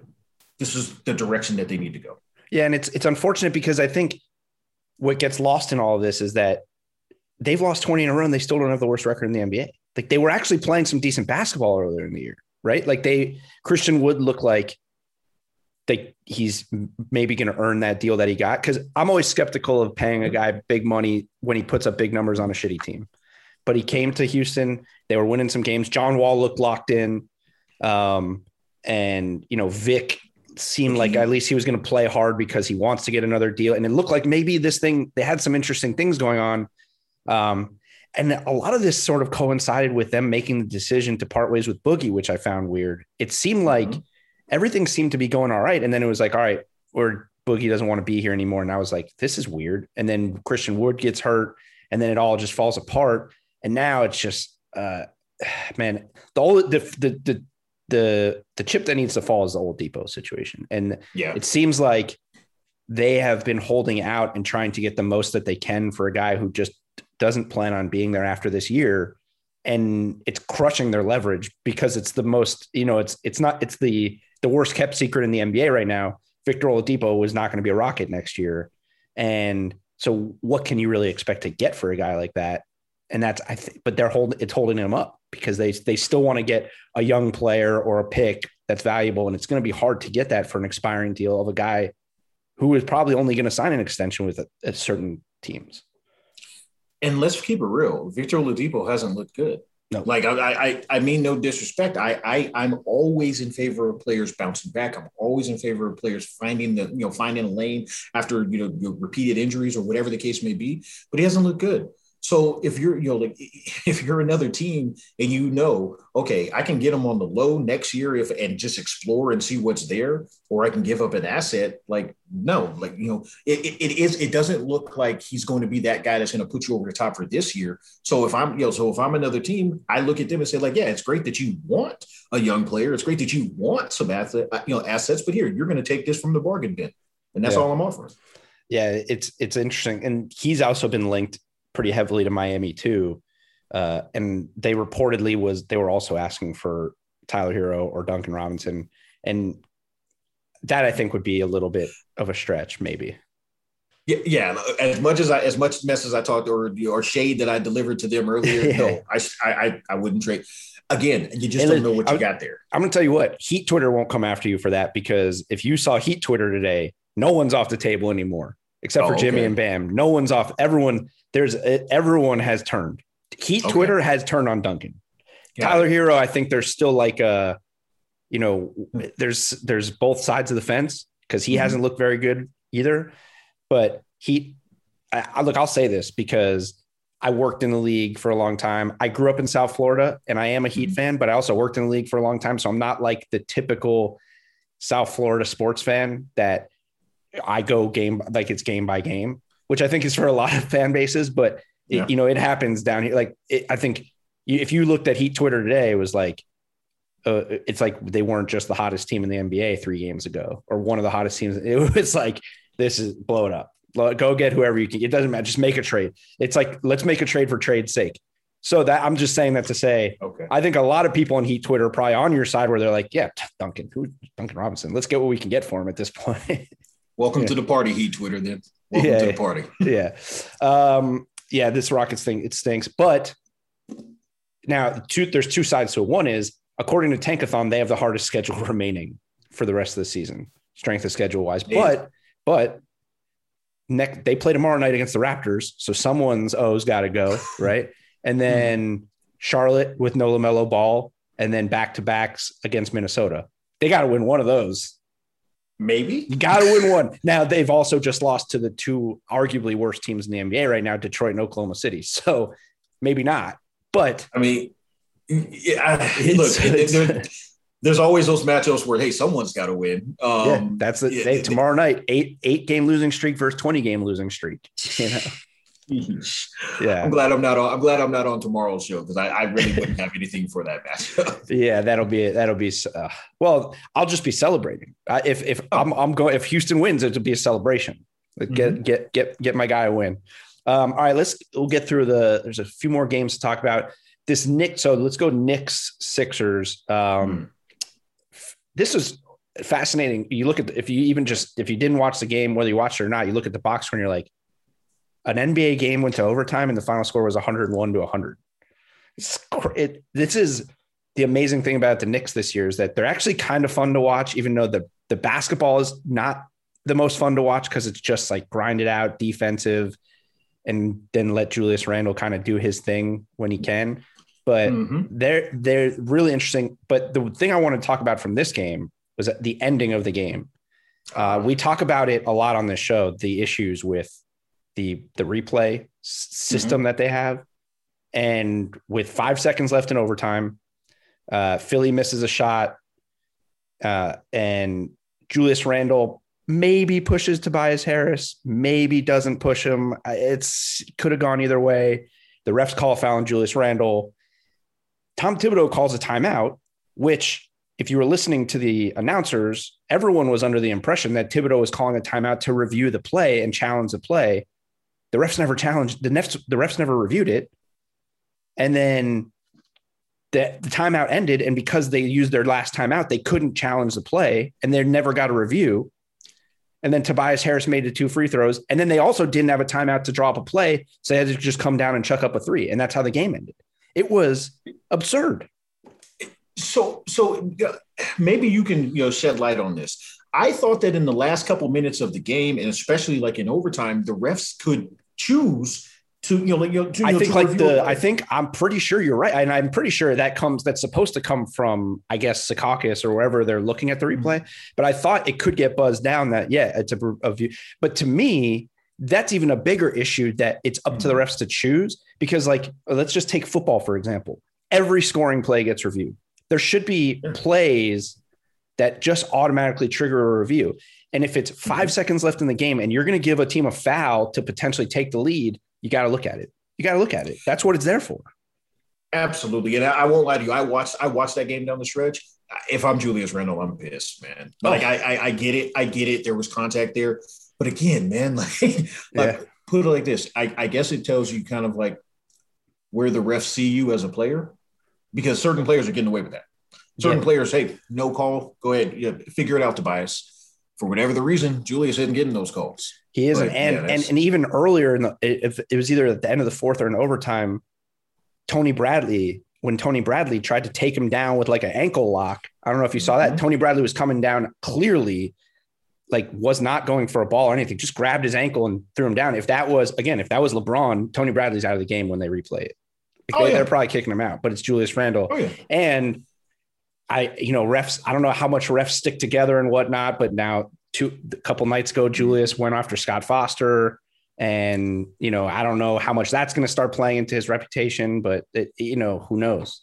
this is the direction that they need to go. Yeah, and it's it's unfortunate because I think what gets lost in all of this is that they've lost 20 in a row and they still don't have the worst record in the NBA. Like they were actually playing some decent basketball earlier in the year, right? Like they Christian Wood looked like they he's maybe going to earn that deal that he got because I'm always skeptical of paying a guy big money when he puts up big numbers on a shitty team. But he came to Houston. They were winning some games. John Wall looked locked in, um, and you know Vic seemed like at least he was going to play hard because he wants to get another deal. And it looked like maybe this thing they had some interesting things going on. Um, and a lot of this sort of coincided with them making the decision to part ways with Boogie, which I found weird. It seemed like mm-hmm. everything seemed to be going all right. And then it was like, all right, or Boogie doesn't want to be here anymore. And I was like, this is weird. And then Christian Wood gets hurt, and then it all just falls apart. And now it's just, uh, man, the old, the, the, the, the, the chip that needs to fall is the Oladipo situation. And yeah, it seems like they have been holding out and trying to get the most that they can for a guy who just doesn't plan on being there after this year. And it's crushing their leverage because it's the most you know it's it's not it's the the worst kept secret in the NBA right now. Victor Oladipo was not going to be a rocket next year. And so what can you really expect to get for a guy like that and that's I think but they're holding it's holding them up because they they still want to get a young player or a pick that's valuable and it's going to be hard to get that for an expiring deal of a guy who is probably only going to sign an extension with a, a certain teams and let's keep it real. Victor Oladipo hasn't looked good. No. Like I, I, I mean no disrespect. I, I, I'm always in favor of players bouncing back. I'm always in favor of players finding the, you know, finding a lane after you know repeated injuries or whatever the case may be. But he hasn't looked good. So if you're, you know, like if you're another team and you know, okay, I can get him on the low next year if and just explore and see what's there, or I can give up an asset. Like, no, like you know, it, it, it is. It doesn't look like he's going to be that guy that's going to put you over the top for this year. So if I'm, you know, so if I'm another team, I look at them and say, like, yeah, it's great that you want a young player. It's great that you want some asset, uh, you know, assets, but here you're going to take this from the bargain bin, and that's yeah. all I'm offering. Yeah, it's it's interesting, and he's also been linked pretty heavily to Miami too. Uh, and they reportedly was they were also asking for Tyler Herro or Duncan Robinson, and that I think would be a little bit of a stretch, maybe. Yeah, yeah. As much as I, as much mess as I talked or or shade that I delivered to them earlier, no, I, I, I wouldn't trade. Again, you just and don't know what you I, got there. I'm gonna tell you what, Heat Twitter won't come after you for that because if you saw Heat Twitter today, no one's off the table anymore except oh, for Jimmy okay. and Bam. No one's off. Everyone there's everyone has turned. Heat okay. Twitter has turned on Duncan. Got Tyler it. Herro, I think there's still like a, you know, there's there's both sides of the fence because he mm-hmm. hasn't looked very good either. But he, I, I, look, I'll say this because I worked in the league for a long time. I grew up in South Florida and I am a Heat mm-hmm. fan, but I also worked in the league for a long time. So I'm not like the typical South Florida sports fan that I go game like it's game by game which I think is for a lot of fan bases, but yeah. it, you know, it happens down here. Like it, I think if you looked at Heat Twitter today, it was like, uh, it's like they weren't just the hottest team in the NBA three games ago, or one of the hottest teams. It was like this is blow it up. Go get whoever you can. It doesn't matter. Just make a trade. It's like let's make a trade for trade's sake. So that I'm just saying that to say, okay. I think a lot of people on Heat Twitter are probably on your side where they're like, yeah, Duncan, who Duncan Robinson. Let's get what we can get for him at this point. Welcome yeah. to the party, Heat Twitter. Then Welcome yeah, to the party. yeah. Um, yeah, this Rockets thing, it stinks. But now two, there's two sides to it. One is according to Tankathon, they have the hardest schedule remaining for the rest of the season, strength of schedule wise. But but next they play tomorrow night against the Raptors. So someone's O's gotta go, right? And then Charlotte with no LaMelo Ball, and then back to backs against Minnesota. They got to win one of those Maybe you got to win one. Now they've also just lost to the two arguably worst teams in the NBA right now, Detroit and Oklahoma City. So maybe not. But I mean, yeah, look, there's always those matchups where hey, someone's got to win. Um, yeah, that's it. Hey, tomorrow night, eight eight game losing streak versus twenty game losing streak. You know yeah, I'm glad I'm not on. I'm glad I'm not on tomorrow's show because I, I, really wouldn't have anything for that matchup. yeah, that'll be that'll be. Uh, well, I'll just be celebrating. Uh, if if oh. I'm I'm going if Houston wins, it'll be a celebration. Get mm-hmm. get get get my guy a win. Um, all right, let's we'll get through the. There's a few more games to talk about. This Nick. So let's go Knicks Sixers. Um, mm. This is fascinating. You look at the, if you even just if you didn't watch the game, whether you watched it or not, you look at the box score and you're like, an NBA game went to overtime and the final score was 101 to 100. It, this is the amazing thing about the Knicks this year is that they're actually kind of fun to watch, even though the The basketball is not the most fun to watch because it's just like grinded out defensive and then let Julius Randle kind of do his thing when he can. But mm-hmm. they're they're really interesting. But the thing I want to talk about from this game was the ending of the game. Uh, we talk about it a lot on this show. The issues with the the replay system mm-hmm. that they have, and with five seconds left in overtime, uh, Philly misses a shot, uh, and Julius Randle maybe pushes Tobias Harris, maybe doesn't push him. It's could have gone either way. The refs call a foul on Julius Randle. Tom Thibodeau calls a timeout, which, if you were listening to the announcers, everyone was under the impression that Thibodeau was calling a timeout to review the play and challenge the play. The refs never challenged the refs. The refs never reviewed it, and then the, the timeout ended. And because they used their last timeout, they couldn't challenge the play, and they never got a review. And then Tobias Harris made the two free throws. And then they also didn't have a timeout to draw up a play. So they had to just come down and chuck up a three. And that's how the game ended. It was absurd. So, so maybe you can you know shed light on this. I thought that in the last couple minutes of the game, and especially like in overtime, the refs could choose to you know, you know to, I think like the I think I'm pretty sure you're right, and I'm pretty sure that comes that's supposed to come from I guess Secaucus or wherever they're looking at the mm-hmm. replay. Mm-hmm. But I thought it could get buzzed down that yeah, it's a, a view. But to me, that's even a bigger issue that it's up mm-hmm. to the mm-hmm. refs to choose because like let's just take football for example. Every scoring play gets reviewed. There should be yeah. plays that just automatically trigger a review. And if it's 5 mm-hmm. seconds left in the game and you're going to give a team a foul to potentially take the lead, you got to look at it. You got to look at it. That's what it's there for. Absolutely, and I, I, won't lie to you. I watched I watched that game down the stretch. If I'm Julius Randle, I'm pissed, man. Oh. Like I, I, I get it. I get it. There was contact there, but again, man, like, like yeah. put it like this. I, I guess it tells you kind of like where the refs see you as a player, because certain players are getting away with that. Certain yeah. players, hey, no call, go ahead, yeah, figure it out, Tobias. For whatever the reason, Julius isn't getting those calls. He isn't, but, and, yeah, and and even earlier in the if it was either at the end of the fourth or in overtime, Tony Bradley when Tony Bradley tried to take him down with like an ankle lock. I don't know if you saw that. Mm-hmm. Tony Bradley was coming down clearly, like was not going for a ball or anything. Just grabbed his ankle and threw him down. If that was again, if that was LeBron, Tony Bradley's out of the game when they replay it. Like oh, they, are probably kicking him out, but it's Julius Randle. Oh, yeah. And I, you know, refs. I don't know how much refs stick together and whatnot, but now two a couple nights ago, Julius went after Scott Foster, and you know I don't know how much that's going to start playing into his reputation, but it, you know who knows.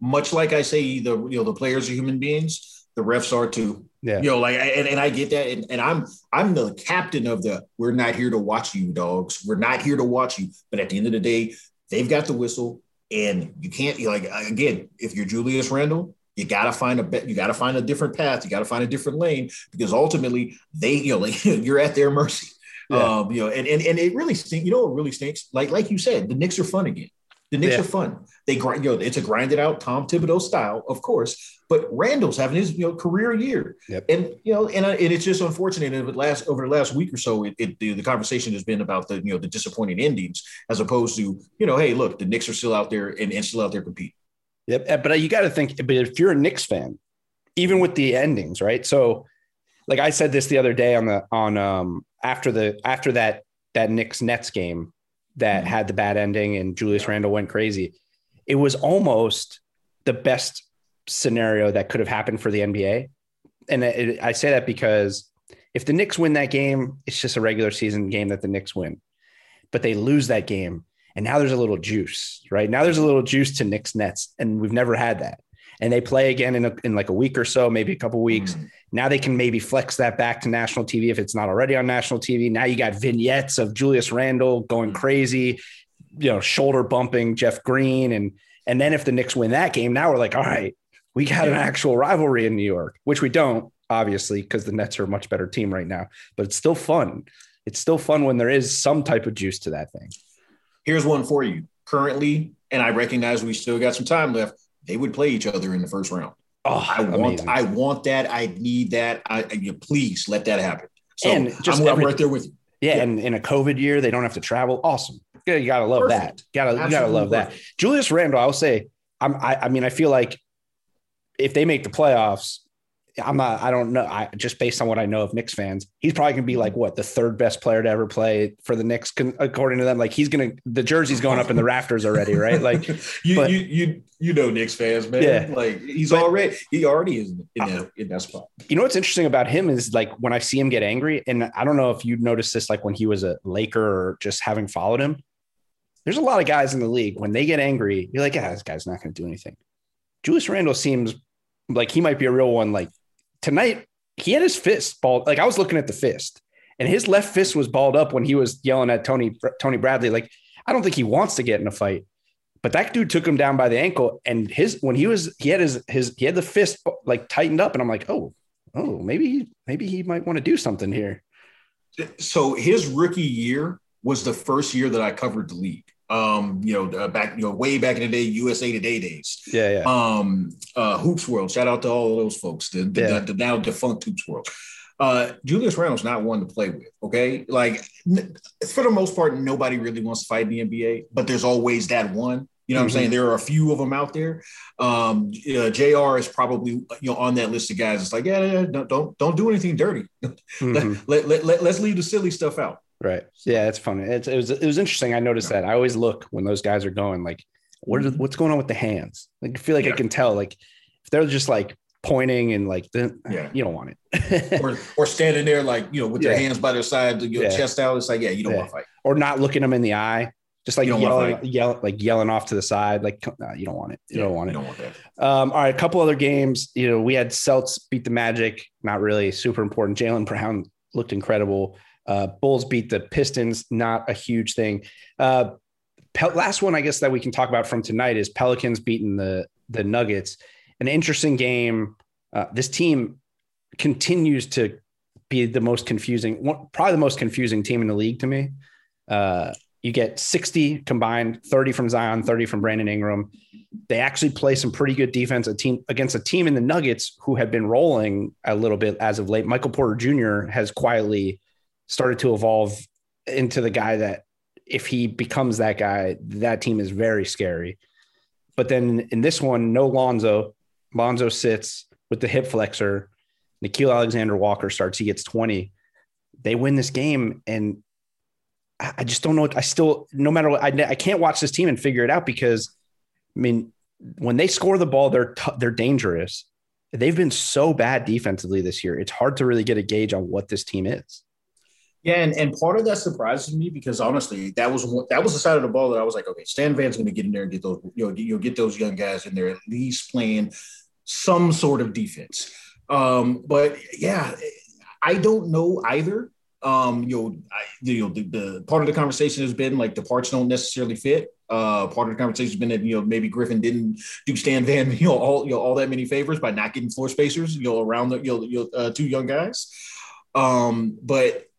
Much like I say, the you know the players are human beings, the refs are too. Yeah. You know, like and, and I get that, and, and I'm I'm the captain of the. We're not here to watch you, dogs. We're not here to watch you. But at the end of the day, they've got the whistle, and you can't like again if you're Julius Randle, you got to find a bet. You got to find a different path. You got to find a different lane because ultimately they, you know, like, you're at their mercy. Yeah. Um, you know, and, and and it really stinks. You know what really stinks? Like like you said, the Knicks are fun again. The Knicks yeah. are fun. They grind, you know, it's a grinded out Tom Thibodeau style, of course. But Randle's having his you know career year, yep. and you know, and, uh, and it's just unfortunate. And last over the last week or so, it, it the, the, conversation has been about the you know the disappointing endings, as opposed to you know, hey, look, the Knicks are still out there and, and still out there competing. But you got to think, but if you're a Knicks fan, even with the endings, right? So, like I said this the other day on the on um after the after that that Knicks Nets game that mm-hmm. had the bad ending and Julius Randle went crazy. It was almost the best scenario that could have happened for the NBA. And it, I say that because if the Knicks win that game, it's just a regular season game that the Knicks win. But they lose that game, and now there's a little juice, right? Now there's a little juice to Knicks Nets, and we've never had that. And they play again in, a, in like a week or so, maybe a couple weeks. Mm. Now they can maybe flex that back to national TV if it's not already on national TV. Now you got vignettes of Julius Randle going mm. crazy, you know, shoulder bumping Jeff Green, and and then if the Knicks win that game, now we're like, all right, we got an actual rivalry in New York, which we don't obviously because the Nets are a much better team right now. But it's still fun. It's still fun when there is some type of juice to that thing. Here's one for you. Currently, and I recognize we still got some time left. They would play each other in the first round. Oh, I want, amazing. I want that. I need that. I, I please let that happen. So and just I'm, right there with you. Yeah, yeah, and in a COVID year, they don't have to travel. Awesome. Yeah, you gotta love Perfect. that. Gotta Absolutely you gotta love perfect. that. Julius Randle, I'll say, I'm. I, I mean, I feel like if they make the playoffs, I'm not, I don't know. I just based on what I know of Knicks fans, he's probably gonna be like what the third best player to ever play for the Knicks, according to them. Like he's gonna, the jersey's going up in the rafters already, right? Like you, but- you, you, you know, Knicks fans, man. Yeah. Like he's But- already, he already is in uh, that, in that spot. you know what's interesting about him is like when I see him get angry, and I don't know if you noticed this, like when he was a Laker or just having followed him. There's a lot of guys in the league when they get angry, you're like, yeah, this guy's not going to do anything. Julius Randle seems like he might be a real one. Like tonight, he had his fist balled. Like I was looking at the fist, and his left fist was balled up when he was yelling at Tony Tony Bradley. Like I don't think he wants to get in a fight, but that dude took him down by the ankle, and his when he was he had his his he had the fist like tightened up, and I'm like, oh, oh, maybe maybe he might want to do something here. So his rookie year was the first year that I covered the league. Um, you know, uh, back, you know, way back in the day, USA Today days. Yeah, yeah. um uh hoops world shout out to all of those folks the, the, Yeah. the now defunct hoops world uh julius randle's not one to play with okay like n- for the most part nobody really wants to fight in the nba but there's always that one you know what Mhm. i'm saying there are a few of them out there um uh, jr is probably you know on that list of guys it's like yeah, yeah, yeah don't, don't don't do anything dirty Mhm. let, let, let, let's leave the silly stuff out Right. Yeah, it's funny. It's, it was it was interesting. I noticed that. I always look when those guys are going like, what are, what's going on with the hands? Like, I feel like I can tell. Like, if they're just like pointing and like, then Yeah. you don't want it. or or standing there like you know with their hands by their side your Yeah. chest out it's like yeah you don't Yeah. want to fight or not looking them in the eye, just like You yelling, yell, like yelling off to the side. Like, no, you don't want it. You don't want you it. don't want that Um, all right, a couple other games. You know, we had Celts beat the Magic. Not really super important. Jaylen Brown looked incredible. Uh, Bulls beat the Pistons. Not a huge thing. Uh, last one, I guess that we can talk about from tonight is Pelicans beating the the Nuggets. An interesting game. Uh, this team continues to be the most confusing, probably the most confusing team in the league to me. Uh, you get 60 combined, 30 from Zion, 30 from Brandon Ingram. They actually play some pretty good defense a team against a team in the Nuggets who have been rolling a little bit as of late. Michael Porter Jr. has quietly started to evolve into the guy that if he becomes that guy, that team is very scary. But then in this one, no Lonzo. Lonzo sits with the hip flexor. Nickeil Alexander Walker starts. He gets 20. They win this game. And I just don't know. I still, no matter what, I, I can't watch this team and figure it out because, I mean, when they score the ball, they're t- they're dangerous. They've been so bad defensively this year. It's hard to really get a gauge on what this team is. Yeah, and, and part of that surprises me because honestly, that was one, that was the side of the ball that I was like, okay, Stan Van's going to get in there and get those you know get, you know get those young guys in there at least playing some sort of defense. Um, but yeah, I don't know either. Um, you know, I, you know, the, the part of the conversation has been like the parts don't necessarily fit. Uh, part of the conversation has been that you know maybe Griffin didn't do Stan Van you know all you know all that many favors by not getting floor spacers you know around the you know, you know uh, two young guys. Um, but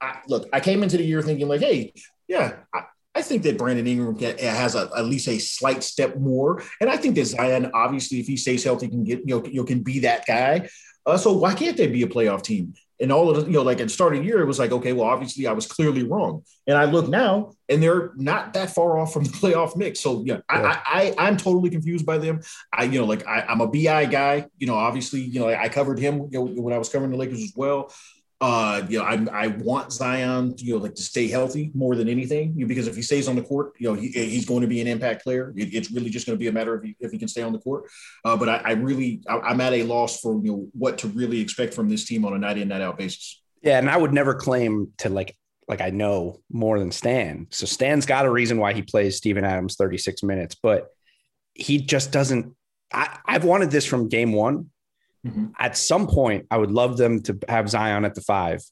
I, look, I came into the year thinking like, hey, yeah, I, I think that Brandon Ingram can, has a, at least a slight step more, and I think that Zion, obviously, if he stays healthy, can get you know, you know can be that guy. Uh, so why can't they be a playoff team? And all of the, you know, like at the start of the year, it was like, okay, well, obviously, I was clearly wrong. And I look now, and they're not that far off from the playoff mix. So yeah, I, Yeah. I, I I'm totally confused by them. I, you know, like I, I'm a BI guy. You know, obviously, you know, I, I covered him you know, when I was covering the Lakers as well. Uh, you know, I, I want Zion, you know, like to stay healthy more than anything, you know, because if he stays on the court, you know, he, he's going to be an impact player. It, it's really just going to be a matter of if he, can stay on the court. Uh, but I, I really, I, I'm at a loss for you know what to really expect from this team on a night in, night out basis. Yeah, and I would never claim to like like I know more than Stan. So Stan's got a reason why he plays Steven Adams 36 minutes, but he just doesn't. I, I've wanted this from game one. Mhm. At some point, I would love them to have Zion at the five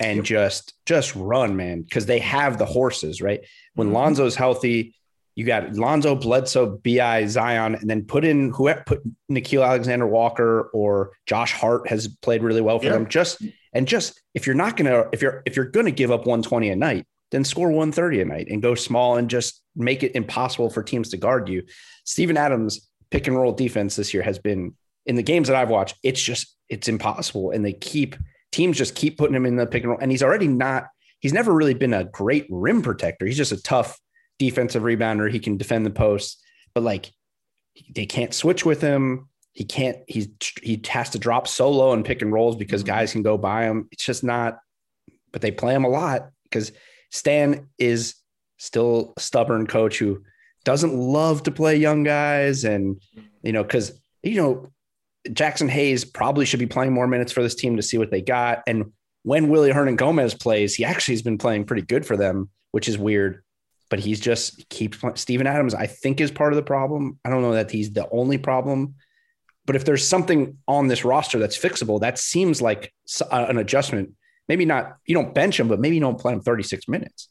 and Yep. just just run, man, because they have the horses, right? When Mhm. Lonzo's healthy, you got Lonzo, Bledsoe, Bi, Zion, and then put in who put Nickeil Alexander Walker or Josh Hart has played really well for Yeah. them. Just and just if you're not gonna if you're if you're gonna give up 120 a night, then score 130 a night and go small and just make it impossible for teams to guard you. Steven Adams pick and roll defense this year has been in the games that I've watched, it's just it's impossible. And they keep teams just keep putting him in the pick and roll. And he's already not, he's never really been a great rim protector. He's just a tough defensive rebounder. He can defend the post, but like they can't switch with him. he can't. He's he has to drop so low and pick and rolls because mm-hmm. guys can go by him. It's just not. But they play him a lot because Stan is still a stubborn coach who doesn't love to play young guys, and you know because you know Jaxson Hayes probably should be playing more minutes for this team to see what they got. And when Willy Hernangomez plays, he actually has been playing pretty good for them, which is weird. But he's just keeps Steven Adams, I think, is part of the problem. I don't know that he's the only problem. But if there's something on this roster that's fixable, that seems like an adjustment. Maybe not, you don't bench him, but maybe you don't play him 36 minutes.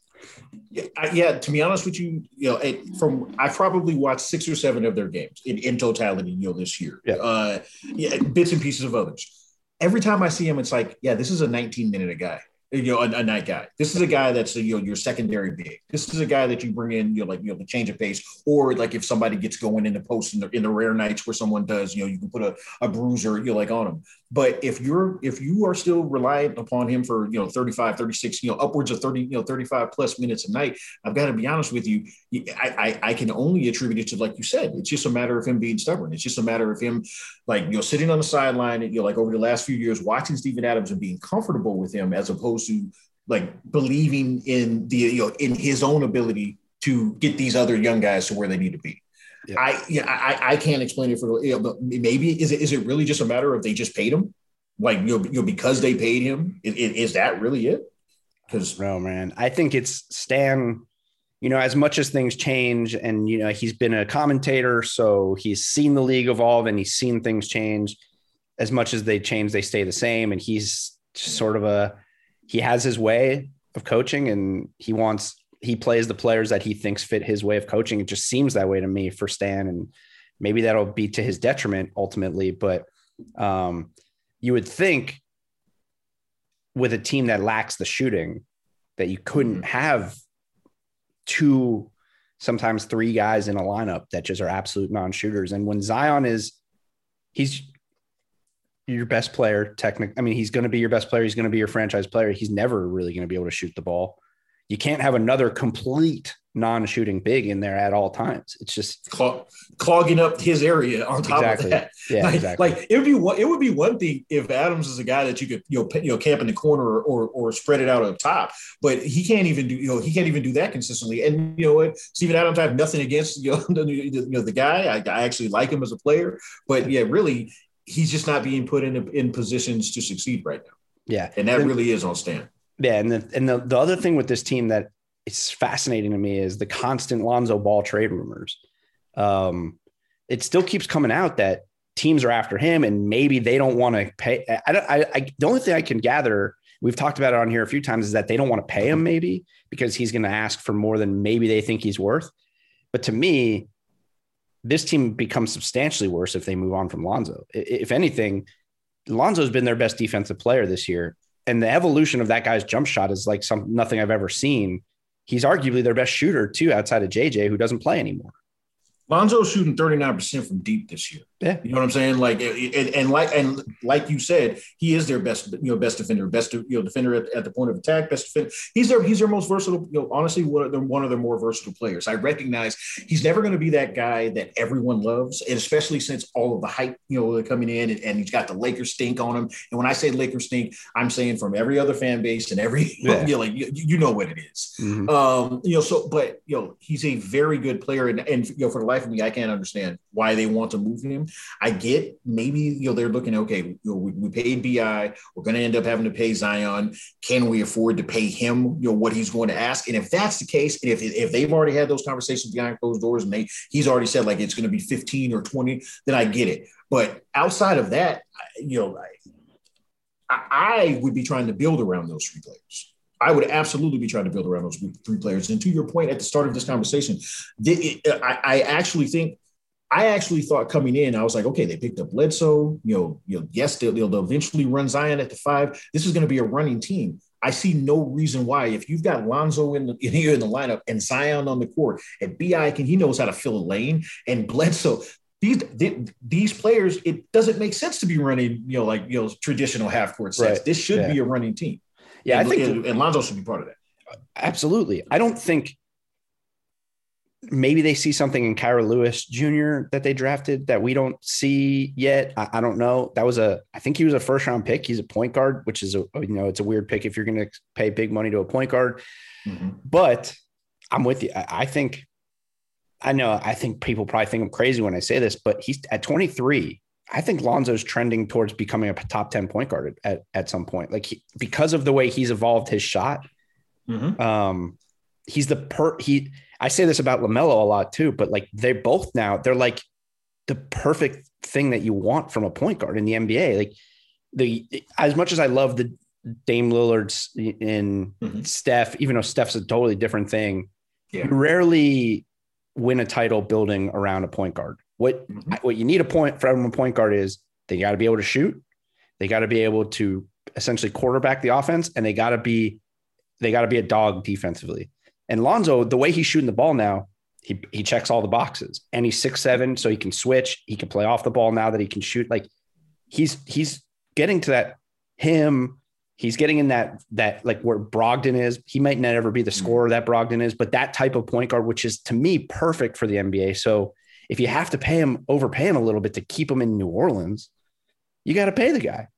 Yeah, I, yeah, to be honest with you, you know, it, from I've probably watched six or seven of their games in, in totality, you know, this year. Yeah. Uh, yeah, bits and pieces of others. Every time I see him, it's like, yeah, this is a 19 minute a guy you know, a, a, night guy. This is a guy that's you know your secondary big. This is a guy that you bring in, you know, like you know, the change of pace, or like if somebody gets going in the post in the, in the rare nights where someone does, you know, you can put a, a bruiser, you know, like on him. But if you're if you are still reliant upon him for you know 35, 36, you know, upwards of 30, you know, 35 plus minutes a night, I've got to be honest with you, I, I I can only attribute it to like you said, it's just a matter of him being stubborn. It's just a matter of him like you know sitting on the sideline, you know, like over the last few years, watching Steven Adams and being comfortable with him as opposed to like believing in the you know in his own ability to get these other young guys to where they need to be. Yeah. I yeah, I, I can't explain it for you know, but maybe is it is it really just a matter of they just paid him, like you know, you know because they paid him? Is, is that really it? Because no, man, I think it's Stan. You know, as much as things change, and you know, he's been a commentator, so he's seen the league evolve and he's seen things change. As much as they change, they stay the same, and he's sort of a he has his way of coaching, and he wants he plays the players that he thinks fit his way of coaching. It just seems that way to me for Stan, and maybe that'll be to his detriment ultimately. But um, you would think with a team that lacks the shooting that you couldn't mm-hmm. have two, sometimes three guys in a lineup that just are absolute non-shooters. And when Zion is, he's your best player. Technic, I mean, he's going to be your best player. He's going to be your franchise player. He's never really going to be able to shoot the ball you can't have another complete non-shooting big in there at all times. It's just clogging up his area on top exactly. of that. Yeah, like, exactly. like it would be one, it would be one thing if Adams is a guy that you could you know you know camp in the corner or, or, or spread it out up top, but he can't even do you know he can't even do that consistently. And you know what, Steven Adams, I have nothing against you know the, you know the guy. I, I actually like him as a player, but yeah, really he's just not being put in in positions to succeed right now. Yeah, and that and, really is on Stan. Yeah, and the and the, the other thing with this team that is fascinating to me is the constant Lonzo Ball trade rumors. Um, it still keeps coming out that teams are after him, and maybe they don't want to pay. I don't. I, I the only thing I can gather, we've talked about it on here a few times, is that they don't want to pay him maybe because he's going to ask for more than maybe they think he's worth. But to me, this team becomes substantially worse if they move on from Lonzo. If anything, Lonzo's been their best defensive player this year and the evolution of that guy's jump shot is like some nothing I've ever seen. He's arguably their best shooter too, outside of JJ, who doesn't play anymore. Lonzo's shooting 39% from deep this year. Yeah. You know what I'm saying? Like, and, and, like, and like you said, he is their best, you know, best defender, best, you know, defender at, at the point of attack, best defender. He's their, he's their most versatile, you know, honestly, one of, their, one of their more versatile players. I recognize he's never going to be that guy that everyone loves, and especially since all of the hype, you know, coming in and, and he's got the Lakers stink on him. And when I say Lakers stink, I'm saying from every other fan base and every, yeah. you know, like, you, you know what it is. Mm-hmm. Um, you know, so, but, you know, he's a very good player. And, and, you know, for the life of me, I can't understand why they want to move him. I get maybe you know they're looking okay. You know, we, we paid Bi, we're going to end up having to pay Zion. Can we afford to pay him? You know what he's going to ask, and if that's the case, and if if they've already had those conversations behind closed doors, and they he's already said like it's going to be fifteen or twenty, then I get it. But outside of that, you know, I, I would be trying to build around those three players. I would absolutely be trying to build around those three players. And to your point at the start of this conversation, I, I actually think I actually thought coming in, I was like, okay, they picked up Bledsoe. You know, you know, yes, they'll, they'll eventually run Zion at the five. This is going to be a running team. I see no reason why, if you've got Lonzo in the in, here in the lineup and Zion on the court, and Bi can he knows how to fill a lane, and Bledsoe. These these players, it doesn't make sense to be running, you know, like you know, traditional half court sets. Right. This should yeah. be a running team. Yeah, and, I think and, and Lonzo should be part of that. Absolutely. I don't think maybe they see something in Kira Lewis Jr. that they drafted that we don't see yet. I, I, don't know. That was a, I think he was a first round pick. He's a point guard, which is a, you know, it's a weird pick if you're going to pay big money to a point guard. Mm-hmm. But I'm with you. I, I, think, I know, I think people probably think I'm crazy when I say this, but he's at 23. I think Lonzo's trending towards becoming a top 10 point guard at, at some point. Like he, because of the way he's evolved his shot. Mm-hmm. Um, he's the per he, I say this about LaMelo a lot too, but like they're both now, they're like the perfect thing that you want from a point guard in the NBA. Like the as much as I love the Dame Lillard's in mm-hmm. Steph, even though Steph's a totally different thing, yeah. you rarely win a title building around a point guard. What mm-hmm. what you need a point from a point guard is they got to be able to shoot, they got to be able to essentially quarterback the offense, and they got to be they got to be a dog defensively. And Lonzo, the way he's shooting the ball now, he, he checks all the boxes and he's six seven, so he can switch. He can play off the ball now that he can shoot. Like he's he's getting to that him. He's getting in that that like where Brogdon is. He might not ever be the mm-hmm. scorer that Brogdon is, but that type of point guard, which is to me perfect for the NBA. So if you have to pay him, overpay him a little bit to keep him in New Orleans, you got to pay the guy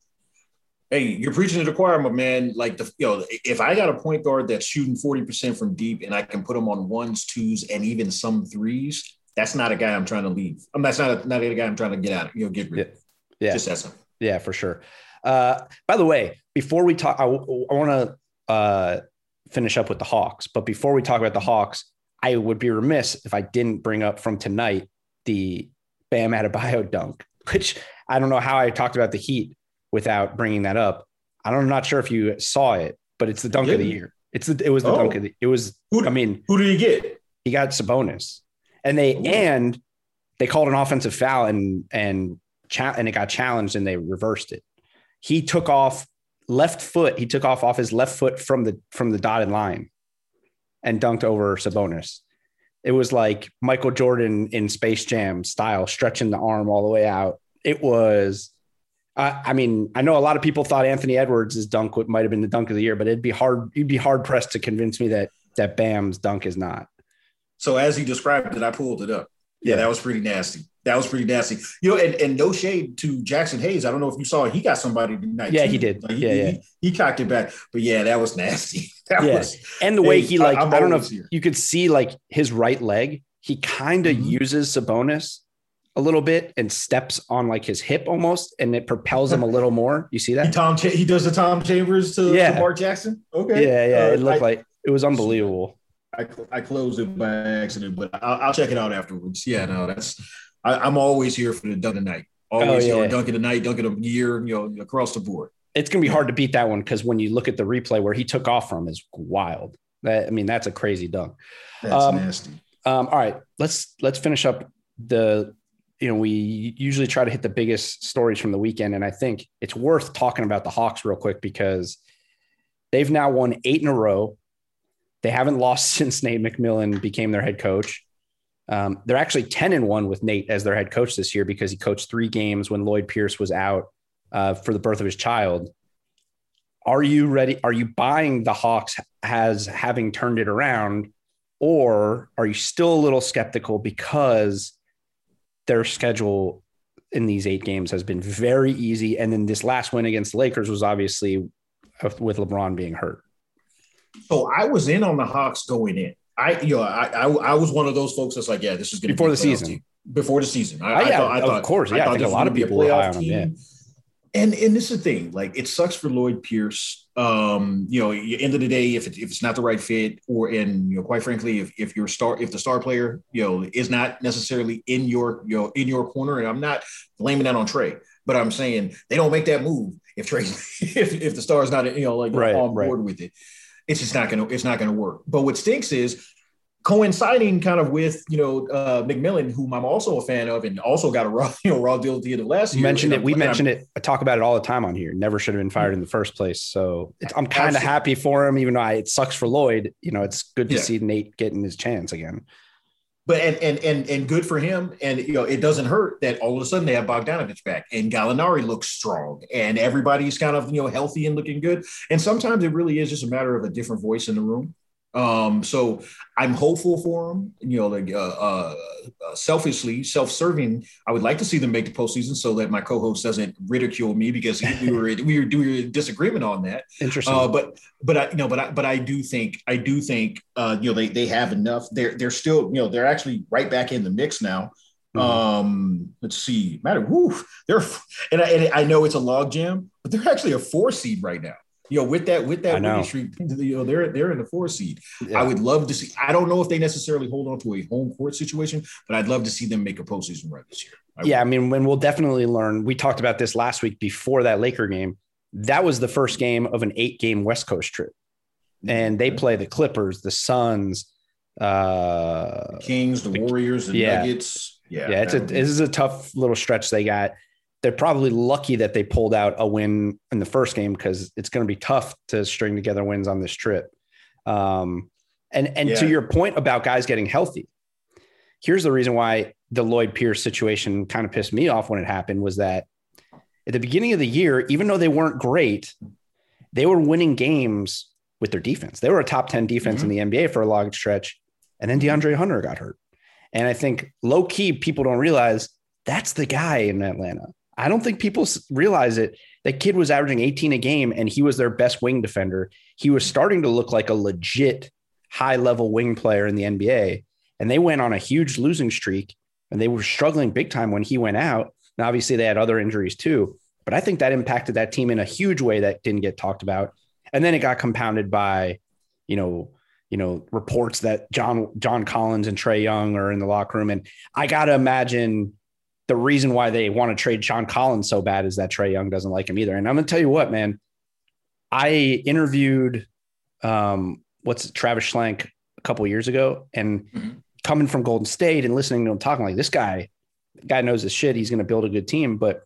hey, you're preaching to the choir, my man. Like the you know, if I got a point guard that's shooting 40% from deep and I can put him on ones, twos, and even some threes, that's not a guy I'm trying to leave. I'm that's not a, not a guy I'm trying to get out, you know, get rid of. Yeah. yeah. Just as a Yeah, for sure. Uh, by the way, before we talk, I, I want to uh, finish up with the Hawks. But before we talk about the Hawks, I would be remiss if I didn't bring up from tonight the Bam Adebayo dunk, which I don't know how I talked about the Heat without bringing that up. I don't, I'm not sure if you saw it, but it's the dunk of the year. It's the, it was the oh. dunk of the, it was, who, I mean, who did he get? He got Sabonis and they, Ooh. and they called an offensive foul and, and, cha- and it got challenged and they reversed it. He took off left foot. He took off off his left foot from the, from the dotted line and dunked over Sabonis. It was like Michael Jordan in Space Jam style, stretching the arm all the way out. It was I, I mean, I know a lot of people thought Anthony Edwards' dunk might have been the dunk of the year, but it'd be hard. You'd be hard pressed to convince me that that Bam's dunk is not. So as he described it, I pulled it up. Yeah, that was pretty nasty. That was pretty nasty. You know, and, and no shade to Jaxson Hayes. I don't know if you saw it. He got somebody tonight. Yeah, too. he did. Like, yeah, he, yeah. He, he, cocked it back. But yeah, that was nasty. That yeah. was and the way hey, he like, I, I don't know if here. you could see like his right leg, he kind of mm-hmm. uses Sabonis a little bit and steps on like his hip almost, and it propels him a little more. You see that? He Tom he does the Tom Chambers to, yeah. to Mark Jackson. Okay, yeah, yeah. Uh, it looked I, like it was unbelievable. I, I closed it by accident, but I'll, I'll check it out afterwards. Yeah, no, that's I, am always here for the dunk of the night. Always oh, yeah. here, dunk of the night, dunk of the year, you know, across the board. It's gonna be hard to beat that one because when you look at the replay where he took off from is wild. That I mean, that's a crazy dunk. That's um, nasty. Um, all right, let's let's finish up the you know, we usually try to hit the biggest stories from the weekend. And I think it's worth talking about the Hawks real quick because they've now won eight in a row. They haven't lost since Nate McMillan became their head coach. Um, they're actually 10 and one with Nate as their head coach this year because he coached three games when Lloyd Pierce was out uh, for the birth of his child. Are you ready? Are you buying the Hawks as having turned it around? Or are you still a little skeptical because their schedule in these eight games has been very easy. And then this last win against the Lakers was obviously with LeBron being hurt. So I was in on the Hawks going in. I, you know, I, I, I was one of those folks that's like, yeah, this is going to be before the season. Team. Before the season, I, oh, yeah, I thought, I thought, of course, yeah. I, I think a lot of people were high on him. Yeah. And and this is the thing, like it sucks for Lloyd Pierce. Um, you know, end of the day, if it, if it's not the right fit, or and you know, quite frankly, if if your star, if the star player, you know, is not necessarily in your you know in your corner, and I'm not blaming that on Trae, but I'm saying they don't make that move if Trae if if the star is not you know like right, on board right. with it, it's just not gonna it's not gonna work. But what stinks is coinciding kind of with you know uh, McMillan, whom I'm also a fan of, and also got a raw you know raw deal at the end of last you year. Mentioned it. We mentioned it. I talk about it all the time on here. Never should have been fired in the first place. So I'm kind of happy for him, even though I, it sucks for Lloyd. You know, it's good to yeah. see Nate getting his chance again. But and and and and good for him. And you know, it doesn't hurt that all of a sudden they have Bogdanovich back and Gallinari looks strong and everybody's kind of you know healthy and looking good. And sometimes it really is just a matter of a different voice in the room Um, so I'm hopeful for them. You know, like uh, uh, uh, selfishly, self-serving. I would like to see them make the postseason so that my co-host doesn't ridicule me because we were we were doing disagreement on that. Interesting. Uh, but but I you know but I but I do think I do think uh, you know they they have enough. They're they're still you know they're actually right back in the mix now. Mm-hmm. Um, let's see, matter. Whoo, they're and I, and I know it's a log jam, but they're actually a four seed right now you know, with that with that winning streak, you know, they're they're in the four seed. Yeah. I would love to see. I don't know if they necessarily hold on to a home court situation, but I'd love to see them make a postseason run this year. I yeah, would. I mean, when we'll definitely learn. We talked about this last week before that Laker game. That was the first game of an eight game West Coast trip, and they play the Clippers, the Suns, uh, the Kings, the Warriors, the yeah. Nuggets. Yeah, yeah, it's a this is a tough little stretch they got they're probably lucky that they pulled out a win in the first game because it's going to be tough to string together wins on this trip. Um, and and yeah. to your point about guys getting healthy, here's the reason why the Lloyd Pierce situation kind of pissed me off when it happened was that at the beginning of the year, even though they weren't great, they were winning games with their defense. They were a top 10 defense mm-hmm. in the NBA for a long stretch. And then DeAndre Hunter got hurt. And I think low key, people don't realize that's the guy in Atlanta. I don't think people realize it. That kid was averaging 18 a game and he was their best wing defender. He was starting to look like a legit high level wing player in the NBA. And they went on a huge losing streak and they were struggling big time when he went out. And obviously they had other injuries too. But I think that impacted that team in a huge way that didn't get talked about. And then it got compounded by, you know, you know, reports that John John Collins and Trae Young are in the locker room. And I gotta imagine the reason why they want to trade John Collins so bad is that Trae Young doesn't like him either. And I'm going to tell you what, man, I interviewed um, what's it, Travis Schlenk a couple years ago, and mm-hmm. coming from Golden State and listening to him talking like this guy, guy knows his shit. He's going to build a good team, but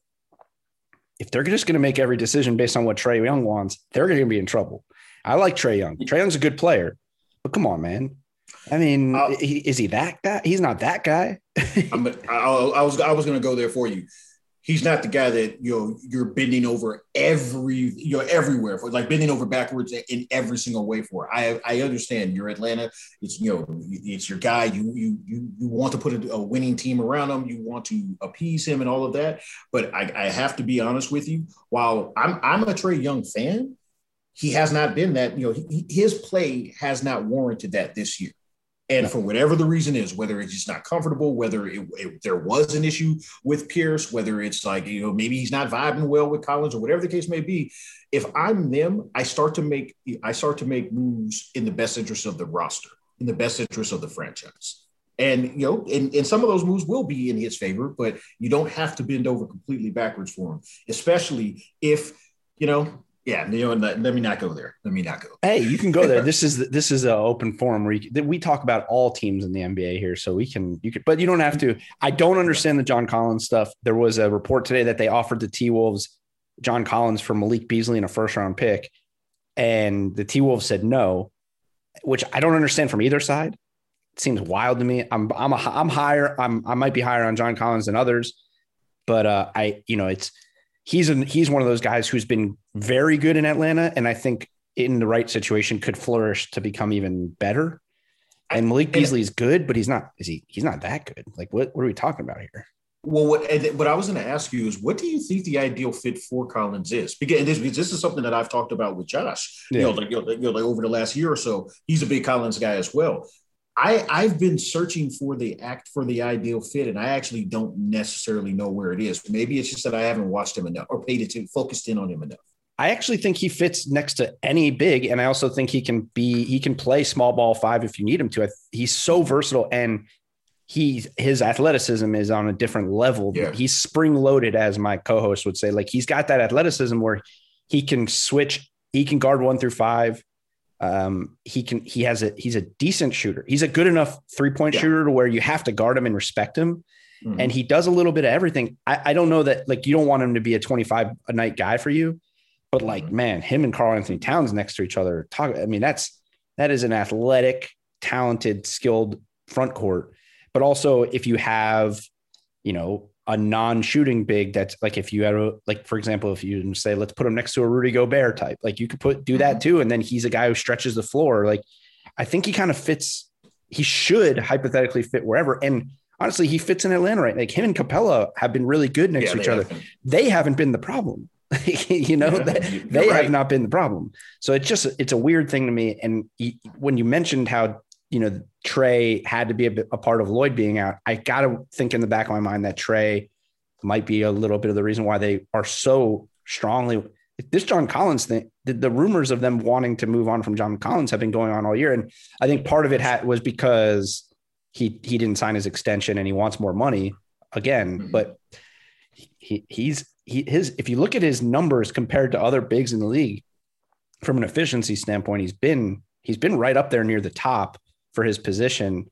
if they're just going to make every decision based on what Trae Young wants, they're going to be in trouble. I like Trae Young. Trae Young's a good player, but come on, man. I mean, uh, is he that guy? He's not that guy. I'm, I, I was I was going to go there for you. He's not the guy that you know you're bending over every you know everywhere for like bending over backwards in every single way for. I I understand you're Atlanta. It's you know it's your guy. You you you you want to put a, a winning team around him. You want to appease him and all of that. But I, I have to be honest with you. While I'm I'm a Trae Young fan, he has not been that. You know he, his play has not warranted that this year. And for whatever the reason is, whether it's just not comfortable, whether it, it, there was an issue with Pierce, whether it's like, you know, maybe he's not vibing well with Collins or whatever the case may be, if I'm them, I start to make I start to make moves in the best interest of the roster, in the best interest of the franchise. And you know, and, and some of those moves will be in his favor, but you don't have to bend over completely backwards for him, especially if you know yeah, you know, let, let, me not go there. Let me not go. Hey, you can go there. this is this is an open forum where you, we talk about all teams in the NBA here, so we can you could, but you don't have to. I don't understand the John Collins stuff. There was a report today that they offered the T Wolves John Collins for Malik Beasley in a first round pick, and the T Wolves said no, which I don't understand from either side. It seems wild to me. I'm I'm a, I'm higher. I'm I might be higher on John Collins than others, but uh, I you know it's he's an, he's one of those guys who's been very good in Atlanta, and I think in the right situation could flourish to become even better. And Malik Beasley is good, but he's not. Is he? He's not that good. Like what? What are we talking about here? Well, what what I was going to ask you is, what do you think the ideal fit for Collins is? Because this, this is something that I've talked about with Josh. Yeah. You know, like you know, you know, like over the last year or so, he's a big Collins guy as well. I I've been searching for the act for the ideal fit, and I actually don't necessarily know where it is. Maybe it's just that I haven't watched him enough or paid attention, focused in on him enough. I actually think he fits next to any big, and I also think he can be he can play small ball five if you need him to. He's so versatile, and he his athleticism is on a different level. Yeah. He's spring loaded, as my co-host would say. Like he's got that athleticism where he can switch. He can guard one through five. Um, he can he has a he's a decent shooter. He's a good enough three point yeah. shooter to where you have to guard him and respect him. Mm-hmm. And he does a little bit of everything. I, I, don't know that like you don't want him to be a 25 a night guy for you, but like mm-hmm. man, him and Karl-Anthony Towns next to each other talk. I mean, that's that is an athletic, talented, skilled front court. But also if you have, you know, a non-shooting big that's like if you had a like for example if you say let's put him next to a Rudy Gobert type like you could put do that mm-hmm. too and then he's a guy who stretches the floor like I think he kind of fits. He should hypothetically fit wherever. And honestly, he fits in Atlanta right. Like him and Capela have been really good next Yeah, to each other. have. They haven't been the problem. you know, Yeah, they, they right. have not been the problem. So it's just it's a weird thing to me. And he, when you mentioned how you know Trae had to be a, bit, a part of Lloyd being out, I got to think in the back of my mind that Trae might be a little bit of the reason why they are so strongly. This John Collins thing, the, the rumors of them wanting to move on from John Collins have been going on all year, and I think part of it had, was because he he didn't sign his extension and he wants more money again. Mhm. But he he's he his if you look at his numbers compared to other bigs in the league, from an efficiency standpoint, he's been he's been right up there near the top for his position.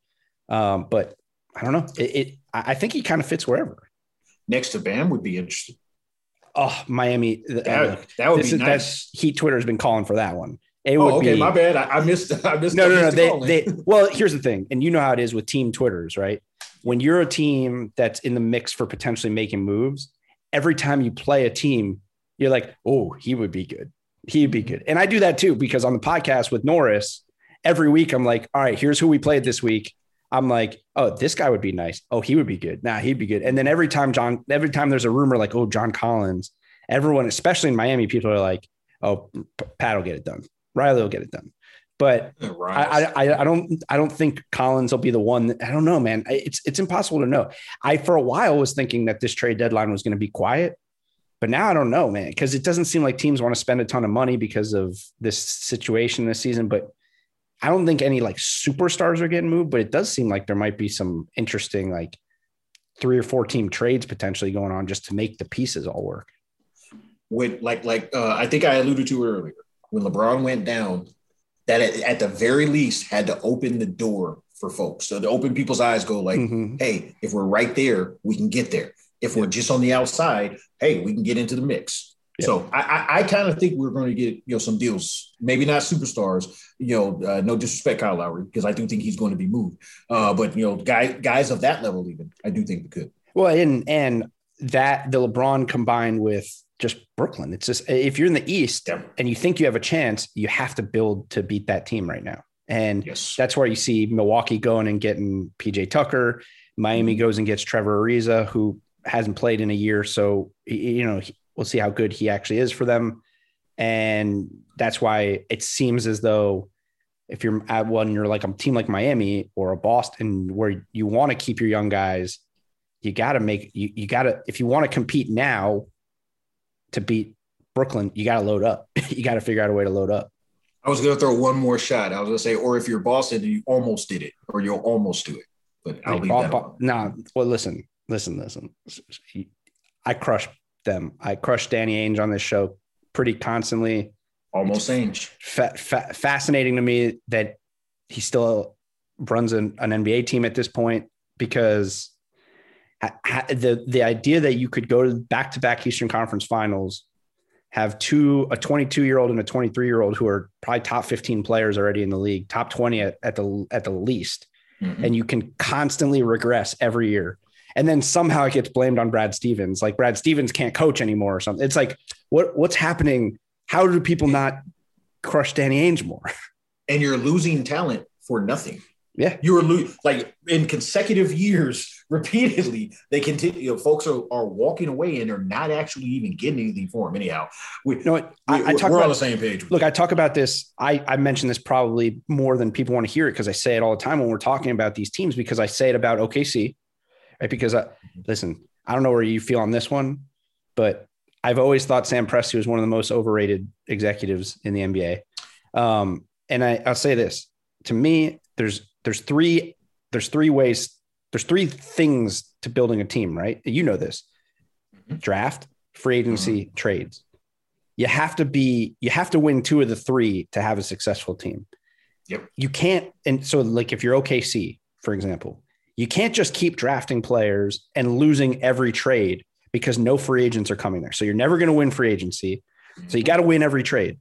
Um, but I don't know. It, it I think he kind of fits wherever. Next to Bam would be interesting. Oh, Miami. uh, That, that would be is- nice. that's Heat Twitter has been calling for that one. It would Oh, okay, be my bad. I, I missed. I missed. no, no, no. They, they, well, here's the thing, and you know how it is with team Twitters, right? When you're a team that's in the mix for potentially making moves, every time you play a team, you're like, oh, he would be good. He'd be good. And I do that too, because on the podcast with Norris, every week I'm like, all right, here's who we played this week. I'm like, oh, this guy would be nice. Oh, he would be good. Nah, he'd be good. And then every time John, every time there's a rumor like, oh, John Collins, everyone, especially in Miami, people are like, oh, Pat will get it done. Riley will get it done. But I, I I don't I don't think Collins will be the one. That, I don't know, man. It's it's impossible to know. I for a while was thinking that this trade deadline was going to be quiet, but now I don't know, man, because it doesn't seem like teams want to spend a ton of money because of this situation this season. But I don't think any like superstars are getting moved. But it does seem like there might be some interesting like three or four team trades potentially going on just to make the pieces all work. with like like uh, I think I alluded to it earlier when LeBron went down, that at, at the very least had to open the door for folks. So to open people's eyes, go like, Mhm. hey, if we're right there, we can get there. If we're just on the outside, hey, we can get into the mix. Yeah. So I, I, I kind of think we're going to get you know some deals, maybe not superstars. You know, uh, no disrespect, Kyle Lowry, because I do think he's going to be moved. Uh, but you know, guys guys of that level, even I do think we could. Well, and and that the LeBron combined with just Brooklyn. It's just if you're in the East Yeah. and you think you have a chance, you have to build to beat that team right now. And Yes. that's where you see Milwaukee going and getting PJ Tucker. Miami goes and gets Trevor Ariza, who hasn't played in a year. So, you know, we'll see how good he actually is for them. And that's why it seems as though if you're at one, you're like a team like Miami or a Boston where you want to keep your young guys, you got to make, you, you got to, if you want to compete now to beat Brooklyn, you got to load up. you got to figure out a way to load up. I was going to throw one more shot. I was going to say, or if you're Boston, you almost did it, or you'll almost do it. But I'll leave that. Bo-. No, well, listen, listen, listen. I crushed them. I crushed Danny Ainge on this show pretty constantly. Almost same. Fa- fa- fascinating to me that he still runs an, an NBA team at this point because the the idea that you could go to back to back Eastern Conference Finals, have two a 22 year old and a 23 year old who are probably top 15 players already in the league, top 20 at, at the at the least, Mhm. and you can constantly regress every year. And then somehow it gets blamed on Brad Stevens. Like Brad Stevens can't coach anymore or something. It's like, what what's happening? How do people not crush Danny Ainge more? And you're losing talent for nothing. Yeah. You were lo- like in consecutive years, repeatedly, they continue. You know, folks are, are walking away and they're not actually even getting anything for them. Anyhow, we, You know what? we, I, I talk we're about on the same page. look, I talk about this. I, I mention this probably more than people want to hear it because I say it all the time when we're talking about these teams because I say it about OKC, right? Because I, listen, I don't know where you feel on this one, but I've always thought Sam Presti was one of the most overrated executives in the NBA. Um, and I, I'll say this to me, there's there's three there's three ways there's three things to building a team, right? You know this: Mhm. draft, free agency, trades you have to be you have to win two of the three to have a successful team Yep. you can't and so like if you're okc for example you can't just keep drafting players and losing every trade because no free agents are coming there so you're never going to win free agency so you got to win every trade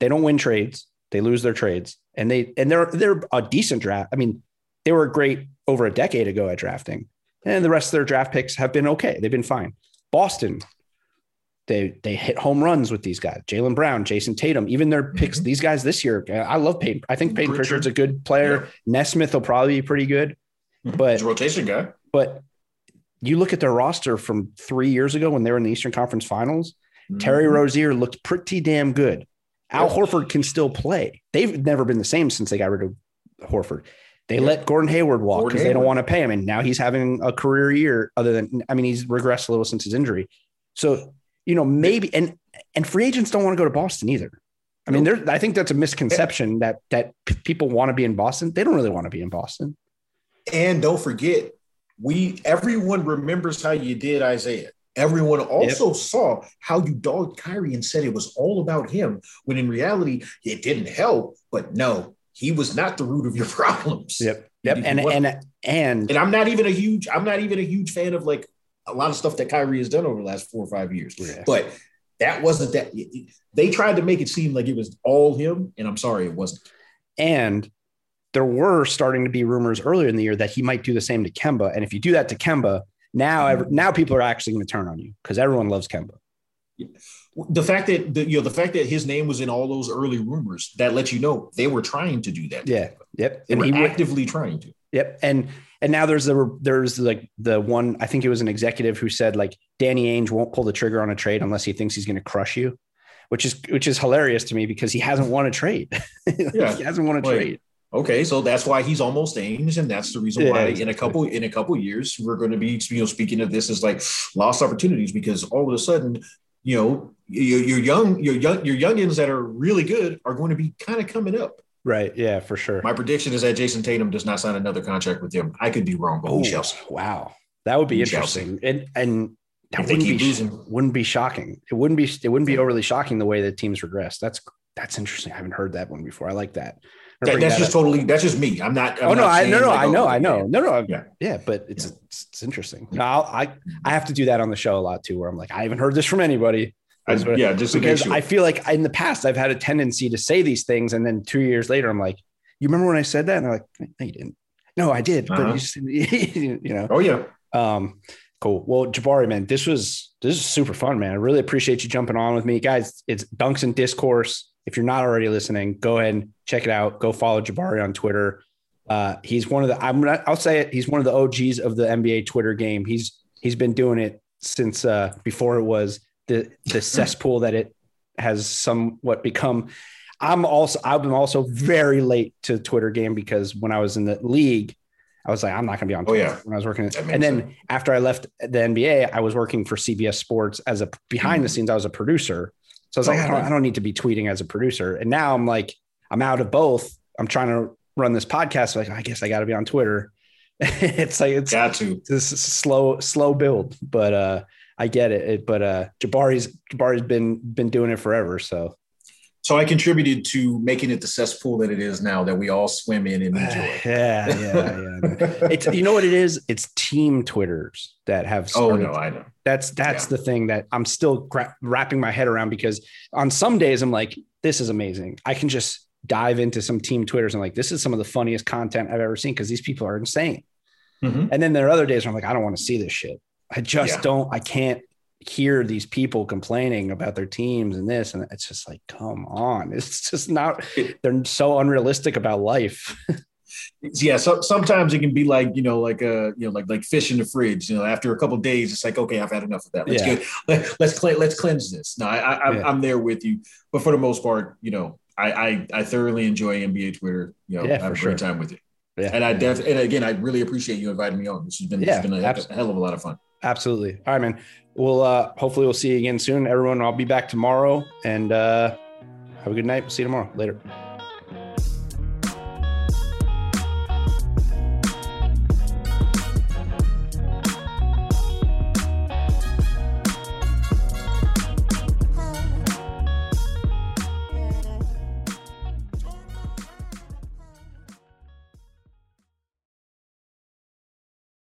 they don't win trades they lose their trades and they and they're they're a decent draft i mean they were great over a decade ago at drafting and the rest of their draft picks have been okay they've been fine boston They they hit home runs with these guys. Jaylen Brown, Jayson Tatum, even their picks. Mhm. These guys this year, I love Payton. I think Payton Pritchard. Pritchard's a good player. Nesmith will probably be pretty good. But He's a rotation guy. but you look at their roster from three years ago when they were in the Eastern Conference Finals. Terry Mhm. Rozier looked pretty damn good. Al Yeah. Horford can still play. They've never been the same since they got rid of Horford. They Yeah. let Gordon Hayward walk because they don't want to pay him. And now he's having a career year, other than, I mean, he's regressed a little since his injury. So, you know, maybe, and, and free agents don't want to go to Boston either. I mean, there, I think that's a misconception that, that people want to be in Boston. They don't really want to be in Boston. And don't forget, we everyone remembers how you did Isaiah. Everyone also saw how you dogged Kyrie and said it was all about him, when in reality it didn't help. But no, he was not the root of your problems. Yep. Yep. And, and, and, And I'm not even a huge, I'm not even a huge fan of like a lot of stuff that Kyrie has done over the last four or five years. Yeah. But that wasn't that. They tried to make it seem like it was all him, and I'm sorry, it wasn't. And there were starting to be rumors earlier in the year that he might do the same to Kemba. And if you do that to Kemba, now Mm-hmm. now people are actually going to turn on you because everyone loves Kemba. The fact that the, you know the fact that his name was in all those early rumors that let you know they were trying to do that. Yeah. Yep. they And were actively trying to. Yep. And and now there's the there's like the one I think it was an executive who said like Danny Ainge won't pull the trigger on a trade unless he thinks he's going to crush you, which is which is hilarious to me because he hasn't won a trade. Yeah. he hasn't won a Like, trade. Okay, so that's why he's almost Ainge, and that's the reason Yeah, why in a couple in a couple years we're going to be you know speaking of this as like lost opportunities because all of a sudden you know your, your young your young your youngins that are really good are going to be kind of coming up. Right. Yeah, for sure. My prediction is that Jayson Tatum does not sign another contract with them. I could be wrong, but we shall see. wow. That would be We interesting. And and that wouldn't be losing. wouldn't be shocking. It wouldn't be it wouldn't be overly shocking the way that teams regress. That's that's interesting. I haven't heard that one before. I like that. That, that's that just up. totally that's just me. I'm not. I'm oh no, not I no no like, I oh, know I know yeah. no no Yeah. yeah but it's it's, it's interesting. No, I'll, I I have to do that on the show a lot too, where I'm like I haven't heard this from anybody. I- yeah, just because. I feel like in the past I've had a tendency to say these things, and then two years later I'm like, you remember when I said that? And they're like, no, you didn't. No, I did, but Uh-huh. you, just, you know. oh yeah, Um, cool. Well, Jabari, man, this was this is super fun, man. I really appreciate you jumping on with me, guys. It's Dunks and Discourse. If you're not already listening, go ahead and check it out. Go follow Jabari on Twitter. Uh, he's one of the I'm gonna I'll say it. He's one of the OGs of the NBA Twitter game. He's he's been doing it since uh, before it was the the cesspool that it has somewhat become. I'm also I've been also very late to the Twitter game because when I was in the league, I was like, I'm not gonna be on Oh, Twitter yeah. when I was working. And then sense. after I left the NBA, I was working for CBS Sports as a behind the Mhm. scenes. I was a producer, so I was like, I, don't, I don't need to be tweeting as a producer. And now I'm like, I'm out of both. I'm trying to run this podcast. Like, I guess I got to be on Twitter. it's like it's got to. this slow, slow build, but uh, I get it. it. But uh, Jabari's Jabari's been been doing it forever. So So I contributed to making it the cesspool that it is now that we all swim in and enjoy. yeah, yeah, yeah. It's you know what it is. It's team Twitters that have. oh no, I know. That's that's Yeah. the thing that I'm still wrapping my head around because on some days I'm like, this is amazing. I can just dive into some team Twitters and like, this is some of the funniest content I've ever seen because these people are insane. Mhm. And then there are other days where I'm like, I don't want to see this shit. I just Yeah. don't. I can't hear these people complaining about their teams and this and it's just like, come on. It's just not. They're so unrealistic about life. Yeah, so sometimes it can be like you know, like a you know, like like fish in the fridge. You know, after a couple of days, it's like okay, I've had enough of that. Let's Yeah. get let, let's let's cleanse this. No, I, I I'm, Yeah. There with you, but for the most part, you know, I I, I thoroughly enjoy NBA Twitter. You know, Yeah, I have a great time with it. Yeah, And I def and again, I really appreciate you inviting me on. This has been, Yeah, it's been a, a hell of a lot of fun. Absolutely. All right, man. We'll uh hopefully we'll see you again soon. Everyone, I'll be back tomorrow and uh have a good night. We'll see you tomorrow. Later.